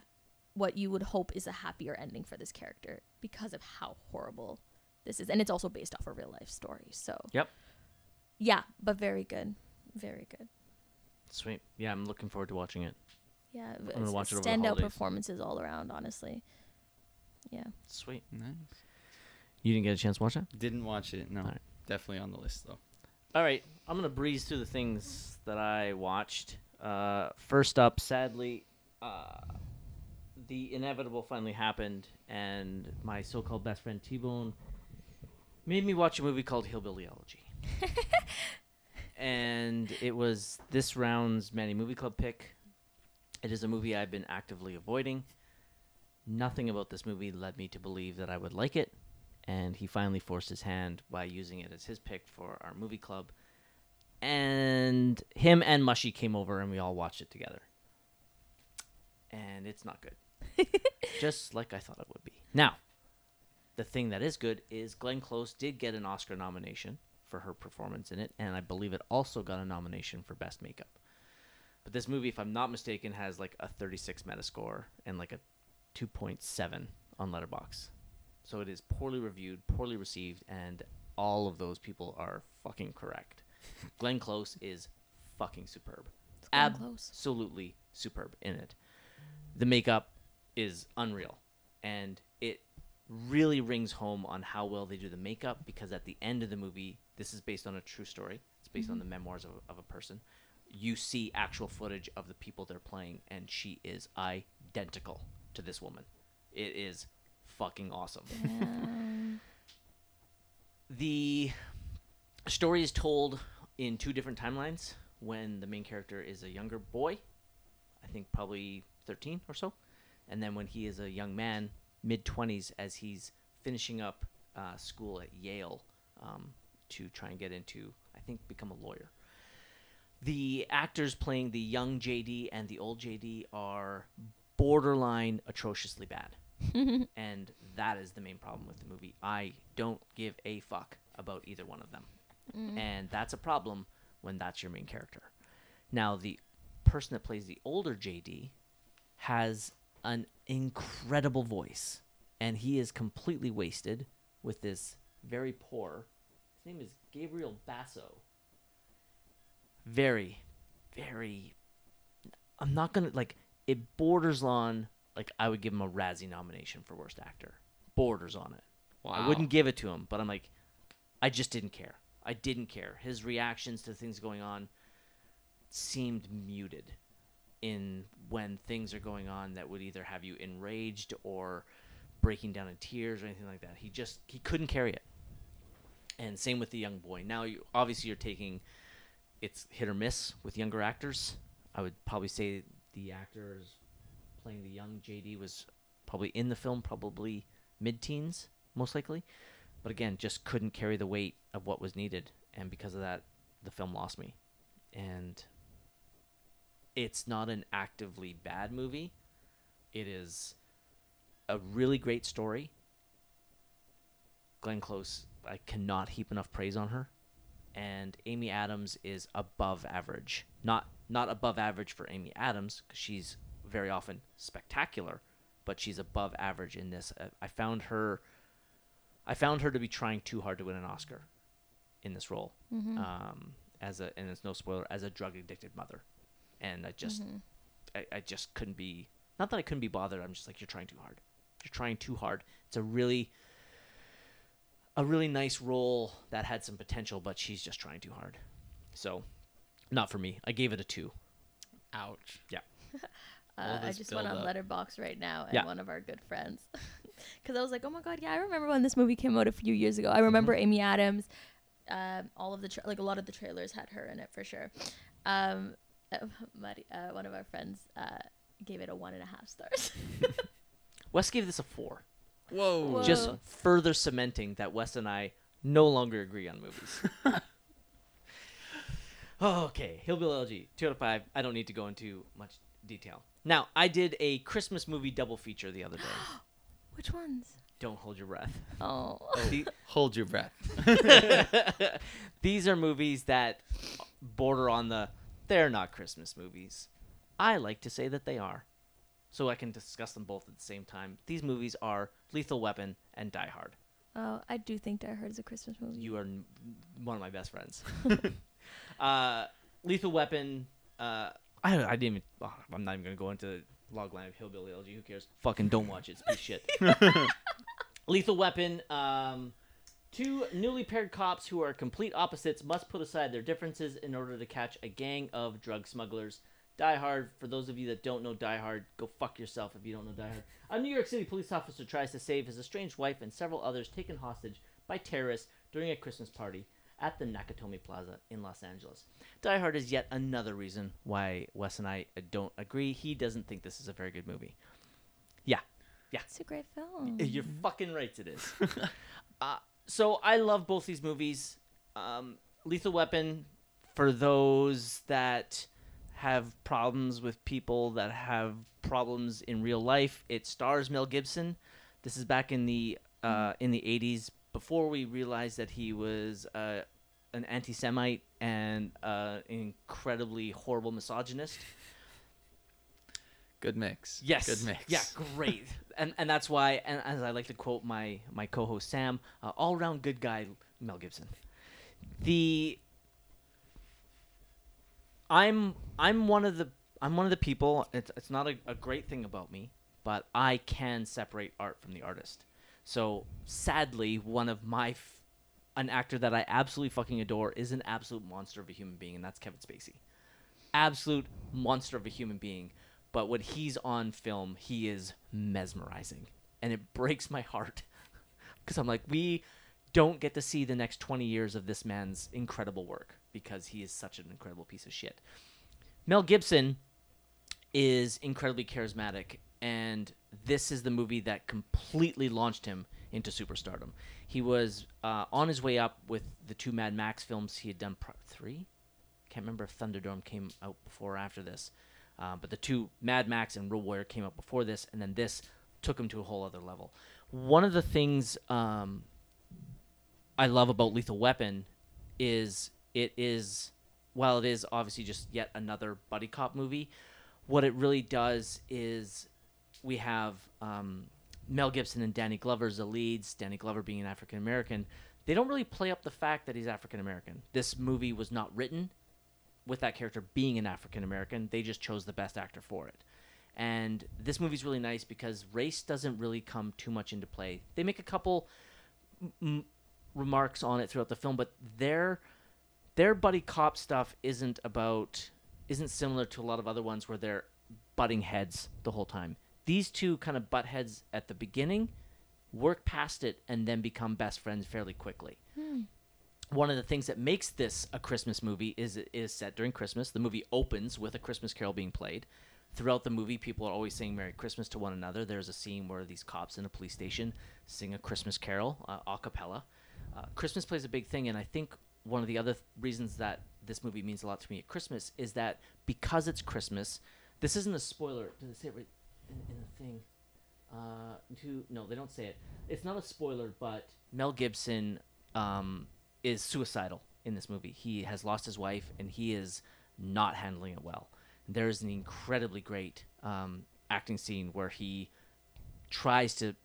what you would hope is a happier ending for this character because of how horrible this is, and it's also based off a real life story. So Yep. yeah, but very good, very good. Sweet. Yeah, I'm looking forward to watching it. Yeah, I'm gonna watch it over the standout performances all around. Honestly, yeah. Sweet. Nice. You didn't get a chance to watch that? Didn't watch it. No. Alright. Definitely on the list though. All right, I'm gonna breeze through the things that I watched. Uh, first up, sadly, uh, the inevitable finally happened, and my so-called best friend T-Bone made me watch a movie called Hillbilly Elegy. and it was this round's Manny Movie Club pick. It is a movie I've been actively avoiding. Nothing about this movie led me to believe that I would like it, and he finally forced his hand by using it as his pick for our movie club. And him and Mushy came over and we all watched it together. And it's not good. Just like I thought it would be. Now, the thing that is good is Glenn Close did get an Oscar nomination for her performance in it, and I believe it also got a nomination for Best Makeup. But this movie, if I'm not mistaken, has like a 36 Metascore and like a 2.7 on Letterboxd. So it is poorly reviewed, poorly received, and all of those people are fucking correct. Glenn Close is fucking superb. Absolutely superb in it. The makeup is unreal. And it really rings home on how well they do the makeup because at the end of the movie, this is based on a true story. It's based on the memoirs of, of a person. You see actual footage of the people they're playing, and she is identical to this woman. It is fucking awesome. the story is told in two different timelines when the main character is a younger boy i think probably 13 or so and then when he is a young man mid 20s as he's finishing up uh, school at yale um, to try and get into i think become a lawyer. The actors playing the young jd and the old jd are borderline atrociously bad Mm-hmm. and that is the main problem with the movie. I don't give a fuck about either one of them. Mm. And that's a problem when that's your main character. Now, the person that plays the older JD has an incredible voice, and he is completely wasted with this very poor. His name is Gabriel Basso. Very, very. I'm not gonna like. It borders on like I would give him a Razzie nomination for worst actor. Borders on it. I wouldn't give it to him, but I'm like, I just didn't care. I didn't care. His reactions to things going on seemed muted in when things are going on that would either have you enraged or breaking down in tears or anything like that. He just he couldn't carry it. And same with the young boy. Now you obviously you're taking it's hit or miss with younger actors. I would probably say the actors playing the young JD was probably in the film, probably mid-teens, most likely. But again, just couldn't carry the weight of what was needed, and because of that, the film lost me. And it's not an actively bad movie. It is a really great story. Glenn Close, I cannot heap enough praise on her. And Amy Adams is above average. Not not above average for Amy Adams because she's very often spectacular, but she's above average in this. Uh, I found her I found her to be trying too hard to win an Oscar in this role. Um, as a and it's no spoiler as a drug addicted mother, and I just I, I just couldn't be not that I couldn't be bothered. I'm just like you're trying too hard. You're trying too hard. It's a really a really nice role that had some potential, but she's just trying too hard. So, not for me. I gave it a two. Ouch. Yeah. All Uh, I just went on build-up. Letterboxd right now, and Yeah. one of our good friends, because I was like, oh my god, yeah, I remember when this movie came out a few years ago. I remember Amy Adams. Um, all of the tra- like a lot of the trailers had her in it for sure. Um, uh, Mari- uh, one of our friends uh, gave it a one and a half stars. Wes gave this a four. Whoa. Whoa. just further cementing that Wes and I no longer agree on movies. okay, Hillbilly Elegy, two out of five. I don't need to go into much detail. Now, I did a Christmas movie double feature the other day. Which ones? don't hold your breath. Oh, The- Hold your breath. These are movies that border on the they're not Christmas movies. I like to say that they are. So I can discuss them both at the same time. These movies are Lethal Weapon and Die Hard. oh, I do think Die Hard is a Christmas movie. You are n- one of my best friends. uh, Lethal Weapon. Uh, I, I didn't even. oh, I'm not even gonna go into logline of Hillbilly Elegy. Who cares? Fucking don't watch it. It's piece shit. Lethal Weapon. Um, two newly paired cops who are complete opposites must put aside their differences in order to catch a gang of drug smugglers. Die Hard. For those of you that don't know Die Hard, go fuck yourself if you don't know Die Hard. A New York City police officer tries to save his estranged wife and several others taken hostage by terrorists during a Christmas party at the Nakatomi Plaza in Los Angeles. Die Hard is yet another reason why Wes and I don't agree. He doesn't think this is a very good movie. Yeah, yeah. It's a great film. You're fucking right. It is. uh, so I love both these movies. Um, Lethal Weapon, for those that have problems with people that have problems in real life, it stars Mel Gibson. This is back in the uh, in the '80s, before we realized that he was uh, an anti-Semite and uh, an incredibly horrible misogynist. Good mix. Yes. Good mix. Yeah, great. and and that's why, and as I like to quote my my co-host Sam, uh, all around good guy Mel Gibson. The I'm I'm one of the I'm one of the people. It's it's not a, a great thing about me, but I can separate art from the artist. So sadly, one of my f- an actor that I absolutely fucking adore is an absolute monster of a human being, and that's Kevin Spacey. Absolute monster of a human being. But when he's on film, he is mesmerizing, and it breaks my heart because I'm like, we don't get to see the next 20 years of this man's incredible work because he is such an incredible piece of shit. Mel Gibson is incredibly charismatic, and this is the movie that completely launched him into superstardom. He was uh, on his way up with the two Mad Max films he had done. Pro- three? Can't remember if Thunderdome came out before or after this. Uh, but the two Mad Max and Road Warrior came out before this, and then this took him to a whole other level. One of the things um, I love about Lethal Weapon is it is while it is obviously just yet another buddy cop movie, what it really does is we have um, Mel Gibson and Danny Glover as the leads. Danny Glover being an African American, they don't really play up the fact that he's African American. This movie was not written with that character being an African American. They just chose the best actor for it. And this movie's really nice because race doesn't really come too much into play. They make a couple m- remarks on it throughout the film, but their their buddy cop stuff isn't about isn't similar to a lot of other ones where they're butting heads the whole time. These two kind of butt heads at the beginning, work past it, and then become best friends fairly quickly. One of the things that makes this a Christmas movie is it is set during Christmas. The movie opens with a Christmas carol being played. Throughout the movie, people are always saying Merry Christmas to one another. There's a scene where these cops in a police station sing a Christmas carol uh, a cappella. Uh, Christmas plays a big thing, and I think one of the other th- reasons that this movie means a lot to me at Christmas is that because it's Christmas, this isn't a spoiler. Did they say it right in, in the thing? Uh, to no, they don't say it. It's not a spoiler, but Mel Gibson um, is suicidal in this movie. He has lost his wife, and he is not handling it well. There is an incredibly great um, acting scene where he tries to,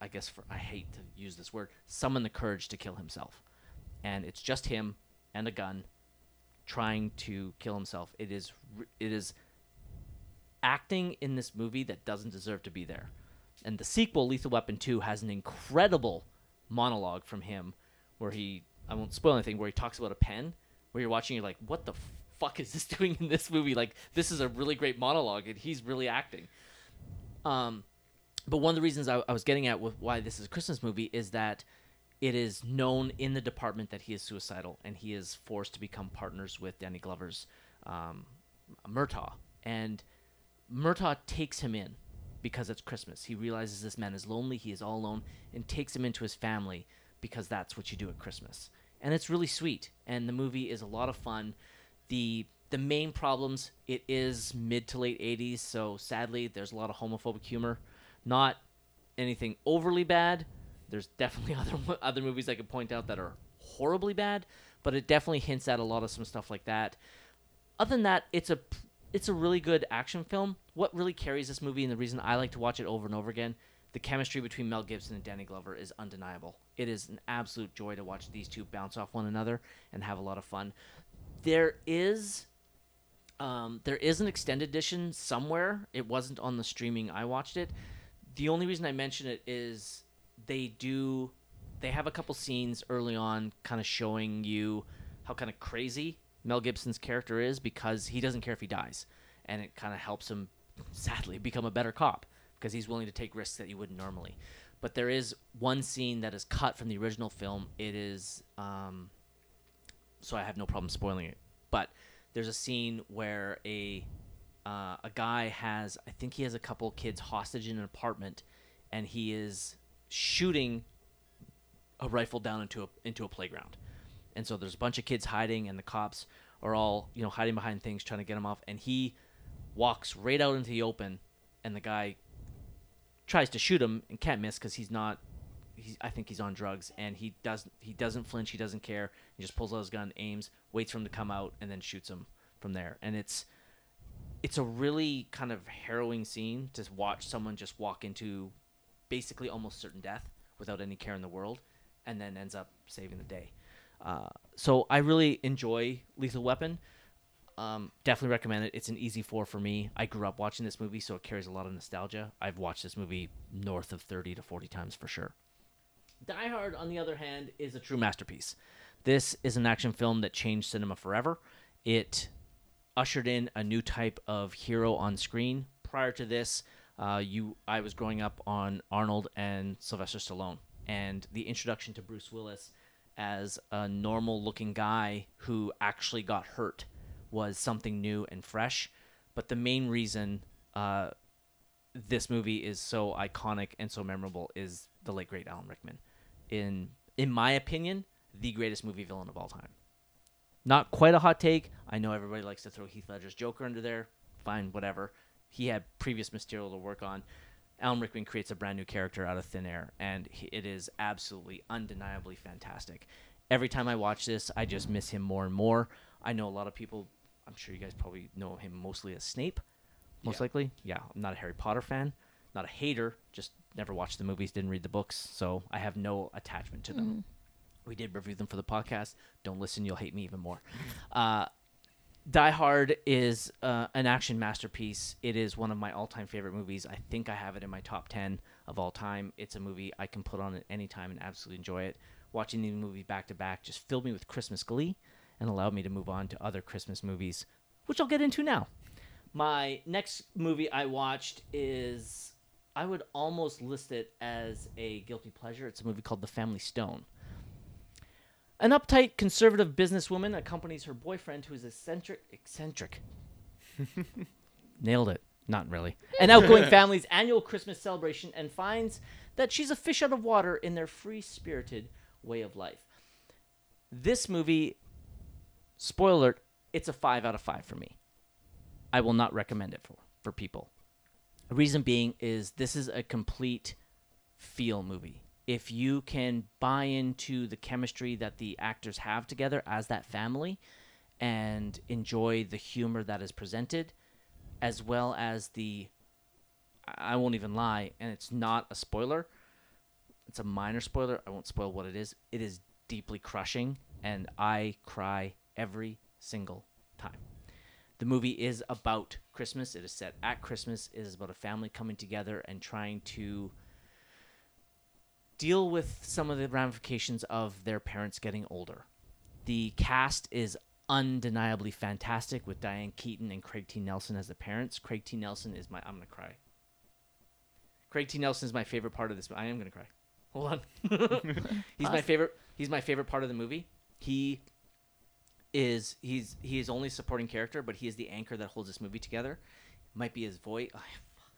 I guess, for I hate to use this word, summon the courage to kill himself, and it's just him and a gun trying to kill himself. It is it is acting in this movie that doesn't deserve to be there. And the sequel, Lethal Weapon 2, has an incredible monologue from him where he, I won't spoil anything, where he talks about a pen, where you're watching, you're like, what the fuck is this doing in this movie? Like, this is a really great monologue, and he's really acting. Um, but one of the reasons I, I was getting at with why this is a Christmas movie is that it is known in the department that he is suicidal, and he is forced to become partners with Danny Glover's um, Murtaugh. And Murtaugh takes him in because it's Christmas. He realizes this man is lonely, he is all alone, and takes him into his family because that's what you do at Christmas. And it's really sweet. And the movie is a lot of fun. The the main problems, it is mid to late 80s, so sadly there's a lot of homophobic humor. Not anything overly bad. There's definitely other other movies I could point out that are horribly bad, but it definitely hints at a lot of some stuff like that. Other than that, it's a it's a really good action film. What really carries this movie, and the reason I like to watch it over and over again, the chemistry between Mel Gibson and Danny Glover is undeniable. It is an absolute joy to watch these two bounce off one another and have a lot of fun. There is um, there is an extended edition somewhere. It wasn't on the streaming I watched it. The only reason I mention it is they do they have a couple scenes early on kind of showing you how kind of crazy Mel Gibson's character is because he doesn't care if he dies. and it kind of helps him, sadly, become a better cop because he's willing to take risks that he wouldn't normally. But there is one scene that is cut from the original film. It is, um, so I have no problem spoiling it. But there's a scene where a uh, a guy has, I think he has a couple kids hostage in an apartment, and he is shooting a rifle down into a into a playground. And so there's a bunch of kids hiding, and the cops are all you know hiding behind things, trying to get him off. And he walks right out into the open, and the guy tries to shoot him and can't miss because he's not. He's, I think he's on drugs, and he doesn't. He doesn't flinch. He doesn't care. He just pulls out his gun, aims, waits for him to come out, and then shoots him from there. And it's it's a really kind of harrowing scene to watch someone just walk into basically almost certain death without any care in the world, and then ends up saving the day. Uh, so I really enjoy Lethal Weapon. Um, definitely recommend it. It's an easy four for me. I grew up watching this movie, so it carries a lot of nostalgia. I've watched this movie north of 30 to 40 times for sure. Die Hard, on the other hand, is a true masterpiece. This is an action film that changed cinema forever. It ushered in a new type of hero on screen. Prior to this, uh, you I was growing up on Arnold and Sylvester Stallone, and the introduction to Bruce Willis as a normal-looking guy who actually got hurt was something new and fresh. But the main reason uh, this movie is so iconic and so memorable is the late great Alan Rickman. In in my opinion, the greatest movie villain of all time. Not quite a hot take. I know everybody likes to throw Heath Ledger's Joker under there. Fine, whatever. He had previous material to work on. Alan Rickman creates a brand new character out of thin air, and he, it is absolutely, undeniably fantastic. Every time I watch this, I just miss him more and more. I know a lot of people. I'm sure you guys probably know him mostly as Snape, most Yeah. likely. Yeah, I'm not a Harry Potter fan, not a hater. Just never watched the movies, didn't read the books, so I have no attachment to them. We did review them for the podcast. Don't listen, you'll hate me even more. Uh, Die Hard is uh, an action masterpiece. It is one of my all-time favorite movies. I think I have it in my top ten of all time. It's a movie I can put on at any time and absolutely enjoy it. Watching the movie back to back just filled me with Christmas glee and allowed me to move on to other Christmas movies, which I'll get into now. My next movie I watched is I would almost list it as a guilty pleasure. It's a movie called The Family Stone. An uptight conservative businesswoman accompanies her boyfriend, who is eccentric. Eccentric. Nailed it. Not really. An outgoing family's annual Christmas celebration and finds that she's a fish out of water in their free spirited way of life. This movie, spoiler alert, it's a 5 out of 5 for me. I will not recommend it for, for people. The reason being is this is a complete feel movie. If you can buy into the chemistry that the actors have together as that family and enjoy the humor that is presented, as well as the. I won't even lie, and it's not a spoiler. It's a minor spoiler. I won't spoil what it is. It is deeply crushing, and I cry every single time. The movie is about Christmas. It is set at Christmas. It is about a family coming together and trying to deal with some of the ramifications of their parents getting older. The cast is undeniably fantastic with Diane Keaton and Craig T. Nelson as the parents. Craig T. Nelson is my I'm gonna cry. Craig T. Nelson is my favorite part of this. I am gonna cry. Hold on. he's my favorite. He's my favorite part of the movie. He is he's he is only a supporting character, but he is the anchor that holds this movie together. Might be his voice. Oh,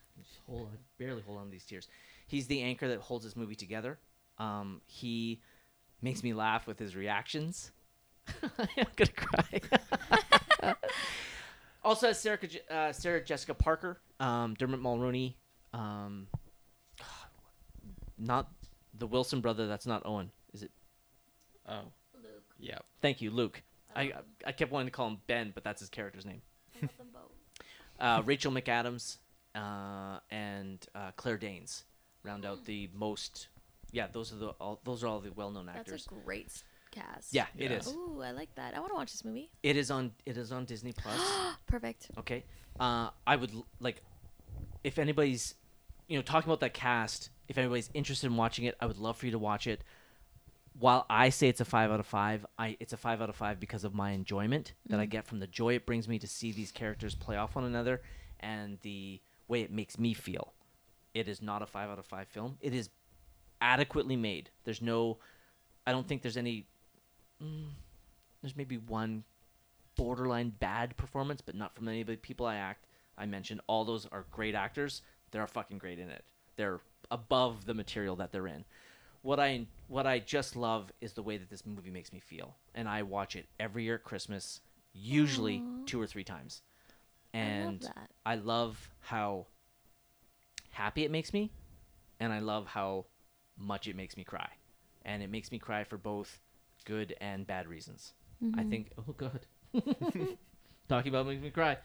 hold on, barely hold on to these tears. He's the anchor that holds this movie together. Um, he makes me laugh with his reactions. I'm gonna cry. also has Sarah, uh, Sarah Jessica Parker, um, Dermot Mulroney, um, not the Wilson brother. That's not Owen. Is it? Oh, Luke. yeah. Thank you, Luke. I I kept wanting to call him Ben, but that's his character's name. Uh, Rachel McAdams uh, and uh, Claire Danes round out the most. Yeah, those are the all, those are all the well-known actors. That's a great s- cast. yeah, it Yeah. is. Ooh, I like that. I want to watch this movie. It is on. It is on Disney Plus. Perfect. Okay. Uh, I would l- like if anybody's, you know, talking about that cast. If anybody's interested in watching it, I would love for you to watch it. while I say it's a five out of five, I it's a five out of five because of my enjoyment that Mm-hmm. I get from the joy it brings me to see these characters play off one another and the way it makes me feel. It is not a five out of five film. It is adequately made. There's no, I don't think there's any. Mm, there's maybe one borderline bad performance, but not from any of the people I act I mentioned. All those are great actors. They're fucking great in it. They're above the material that they're in. What I what I just love is the way that this movie makes me feel, and I watch it every year at Christmas, usually two or three times. And that. I love how happy it makes me, and I love how much it makes me cry, and it makes me cry for both good and bad reasons. I think. Oh God, talking about makes me cry.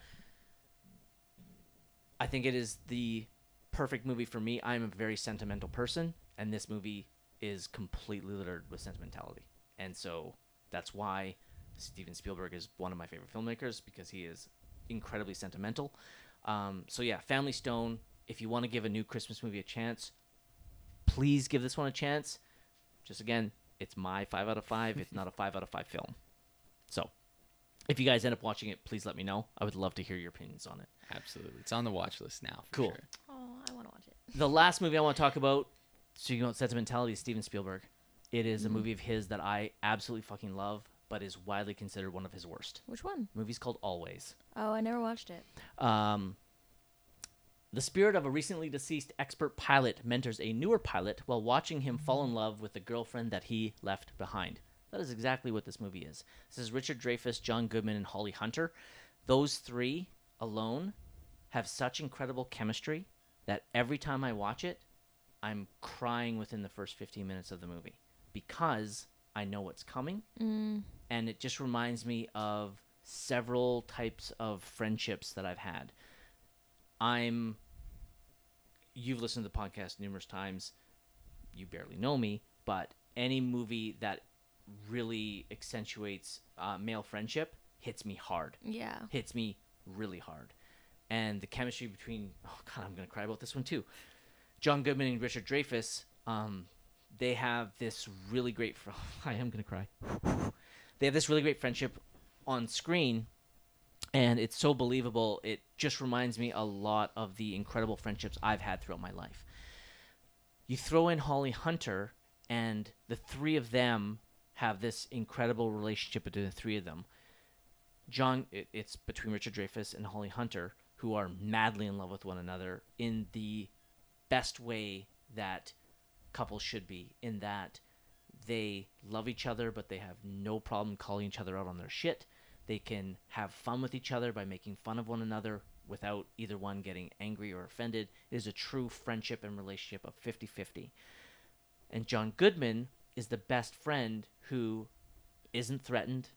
I think it is the perfect movie for me. I'm a very sentimental person, and this movie is completely littered with sentimentality, and so that's why Steven Spielberg is one of my favorite filmmakers because he is incredibly sentimental. Um, so yeah, Family Stone. If you want to give a new Christmas movie a chance, please give this one a chance. Just again, it's my five out of five. It's not a five out of five film. So, if you guys end up watching it, please let me know. I would love to hear your opinions on it. Absolutely. It's on the watch list now. For Cool. Sure. Oh, I want to watch it. The last movie I want to talk about, so speaking about sentimentality, is Steven Spielberg. It is a movie of his that I absolutely fucking love, but is widely considered one of his worst. Which one? The movie's called Always. Oh, I never watched it. Um, the spirit of a recently deceased expert pilot mentors a newer pilot while watching him fall in love with the girlfriend that he left behind. That is exactly what this movie is. This is Richard Dreyfuss, John Goodman, and Holly Hunter. Those three alone have such incredible chemistry that every time I watch it, I'm crying within the first 15 minutes of the movie because I know what's coming mm. and it just reminds me of several types of friendships that I've had. I'm you've listened to the podcast numerous times. You barely know me, but any movie that really accentuates uh, male friendship hits me hard. Yeah. Hits me really hard. And the chemistry between oh god, I'm gonna cry about this one too. John Goodman and Richard Dreyfuss, um, they have this really great. Fr- I am gonna cry. they have this really great friendship on screen, and it's so believable. It just reminds me a lot of the incredible friendships I've had throughout my life. You throw in Holly Hunter, and the three of them have this incredible relationship between the three of them. John, it, it's between Richard Dreyfuss and Holly Hunter, who are madly in love with one another in the best way that couples should be. In that they love each other, but they have no problem calling each other out on their shit. They can have fun with each other by making fun of one another without either one getting angry or offended. It is a true friendship and relationship of 50 50. And John Goodman is the best friend who isn't threatened,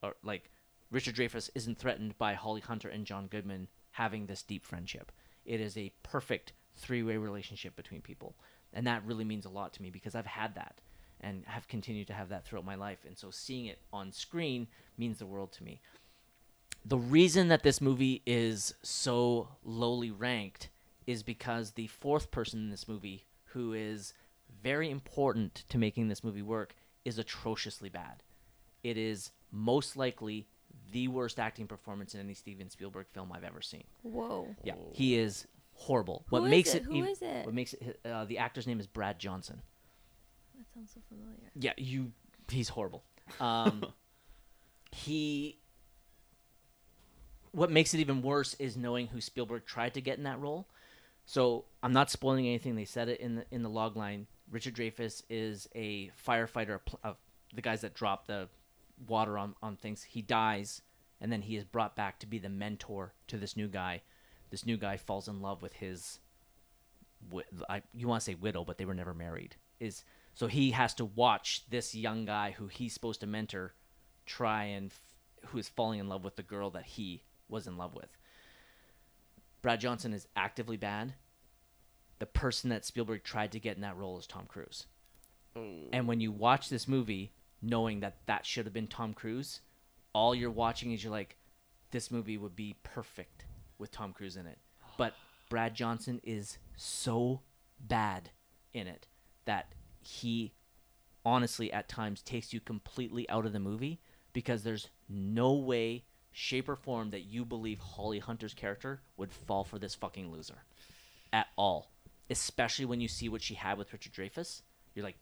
or like Richard Dreyfuss isn't threatened by Holly Hunter and John Goodman having this deep friendship. It is a perfect three way relationship between people. And that really means a lot to me because I've had that and have continued to have that throughout my life. And so seeing it on screen means the world to me. The reason that this movie is so lowly ranked is because the fourth person in this movie, who is very important to making this movie work, is atrociously bad. It is most likely the worst acting performance in any Steven Spielberg film I've ever seen. Whoa. Yeah, he is horrible. what Who is makes it? it? Who is it? What makes it? Uh, the actor's name is Brad Johnson. That sounds so familiar. Yeah, you. He's horrible. Um, he. What makes it even worse is knowing who Spielberg tried to get in that role. So I'm not spoiling anything. They said it in the in the log line. Richard Dreyfuss is a firefighter, pl- uh, the guys that drop the water on on things. He dies, and then he is brought back to be the mentor to this new guy. This new guy falls in love with his I, you want to say widow, but they were never married. Is so he has to watch this young guy who he's supposed to mentor try and f- who is falling in love with the girl that he was in love with. Brad Johnson is actively bad. The person that Spielberg tried to get in that role is Tom Cruise. Oh. And when you watch this movie, knowing that that should have been Tom Cruise, all you're watching is you're like, this movie would be perfect with Tom Cruise in it. But Brad Johnson is so bad in it that he honestly at times takes you completely out of the movie because there's no way, shape, or form that you believe Holly Hunter's character would fall for this fucking loser at all. Especially when you see what she had with Richard Dreyfuss. You're like,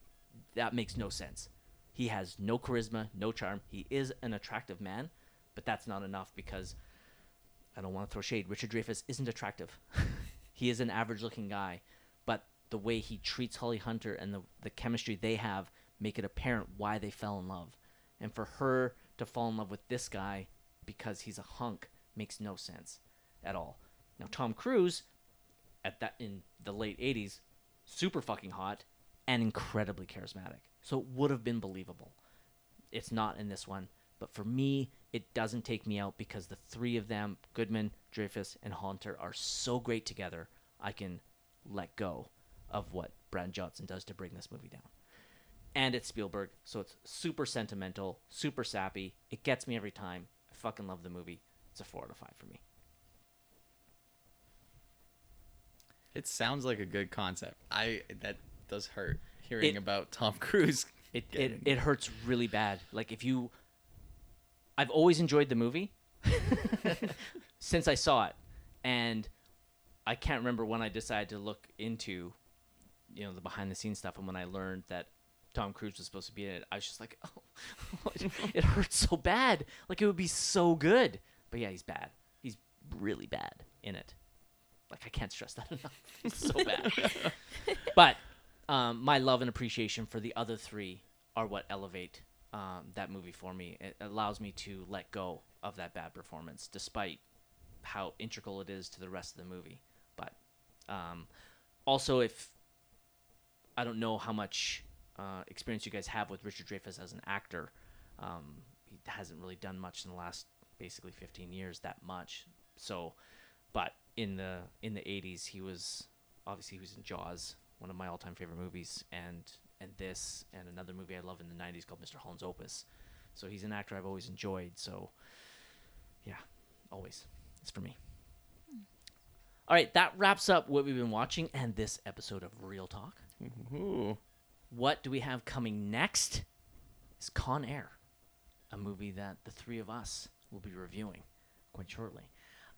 that makes no sense. He has no charisma, no charm. He is an attractive man, but that's not enough because I don't want to throw shade. Richard Dreyfuss isn't attractive. he is an average looking guy, the way he treats Holly Hunter and the, the chemistry they have make it apparent why they fell in love. And for her to fall in love with this guy because he's a hunk makes no sense at all. Now Tom Cruise at that in the late 80s super fucking hot and incredibly charismatic. So it would have been believable. It's not in this one, but for me it doesn't take me out because the three of them, Goodman, Dreyfuss, and Hunter, are so great together. I can let go of what Brad Johnson does to bring this movie down. And it's Spielberg, so it's super sentimental, super sappy. It gets me every time. I fucking love the movie. It's a four out of five for me. It sounds like a good concept. I that does hurt hearing It- about Tom Cruise. It, it it hurts really bad. Like if you, I've always enjoyed the movie since I saw it, and I can't remember when I decided to look into, you know, the behind the scenes stuff, and when I learned that Tom Cruise was supposed to be in it, I was just like, oh, it hurts so bad. Like it would be so good, but yeah, he's bad. He's really bad in it. Like I can't stress that enough. He's so bad. but um, my love and appreciation for the other three are what elevate um, that movie for me. It allows me to let go of that bad performance, despite how integral it is to the rest of the movie. But um, also, if I don't know how much uh, experience you guys have with Richard Dreyfuss as an actor, um, he hasn't really done much in the last basically 15 years that much. So, but in the in the 80s, he was obviously he was in Jaws, one of my all-time favorite movies, and and this and another movie I love in the 90s called Mr. Holland's Opus. So he's an actor I've always enjoyed. So yeah, always it's for me. All right, that wraps up what we've been watching and this episode of Reel Talk. Ooh. What do we have coming next? Is Con Air, a movie that the three of us will be reviewing quite shortly.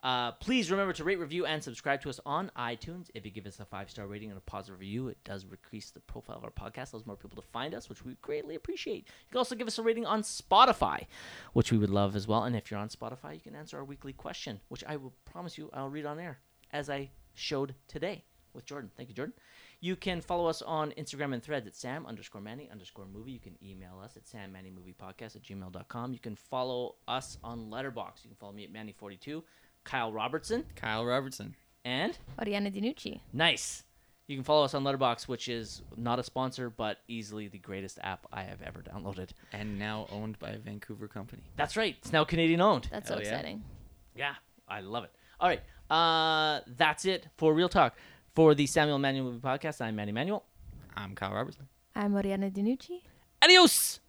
Uh, please remember to rate, review, and subscribe to us on iTunes. If you give us a five star rating and a positive review, it does increase the profile of our podcast, allows more people to find us, which we greatly appreciate. You can also give us a rating on Spotify, which we would love as well. And if you're on Spotify, you can answer our weekly question, which I will promise you I'll read on air, as I showed today with Jordan. Thank you, Jordan. You can follow us on Instagram and threads at Sam underscore Manny underscore movie. You can email us at Sam Manny Movie Podcast at gmail.com. You can follow us on Letterboxd. You can follow me at Manny42, Kyle Robertson, Kyle Robertson. and Oriana Di Nucci. nice. You can follow us on Letterboxd, which is not a sponsor, but easily the greatest app I have ever downloaded. And now owned by a Vancouver company. That's right. It's now Canadian owned. That's so Hell yeah. exciting. Yeah, I love it. All right. Uh, that's it for Reel Talk. For the Samuel Manuel Movie Podcast, I'm Manny Manuel. I'm Kyle Robertson. I'm Oriana Di Nucci. Adios!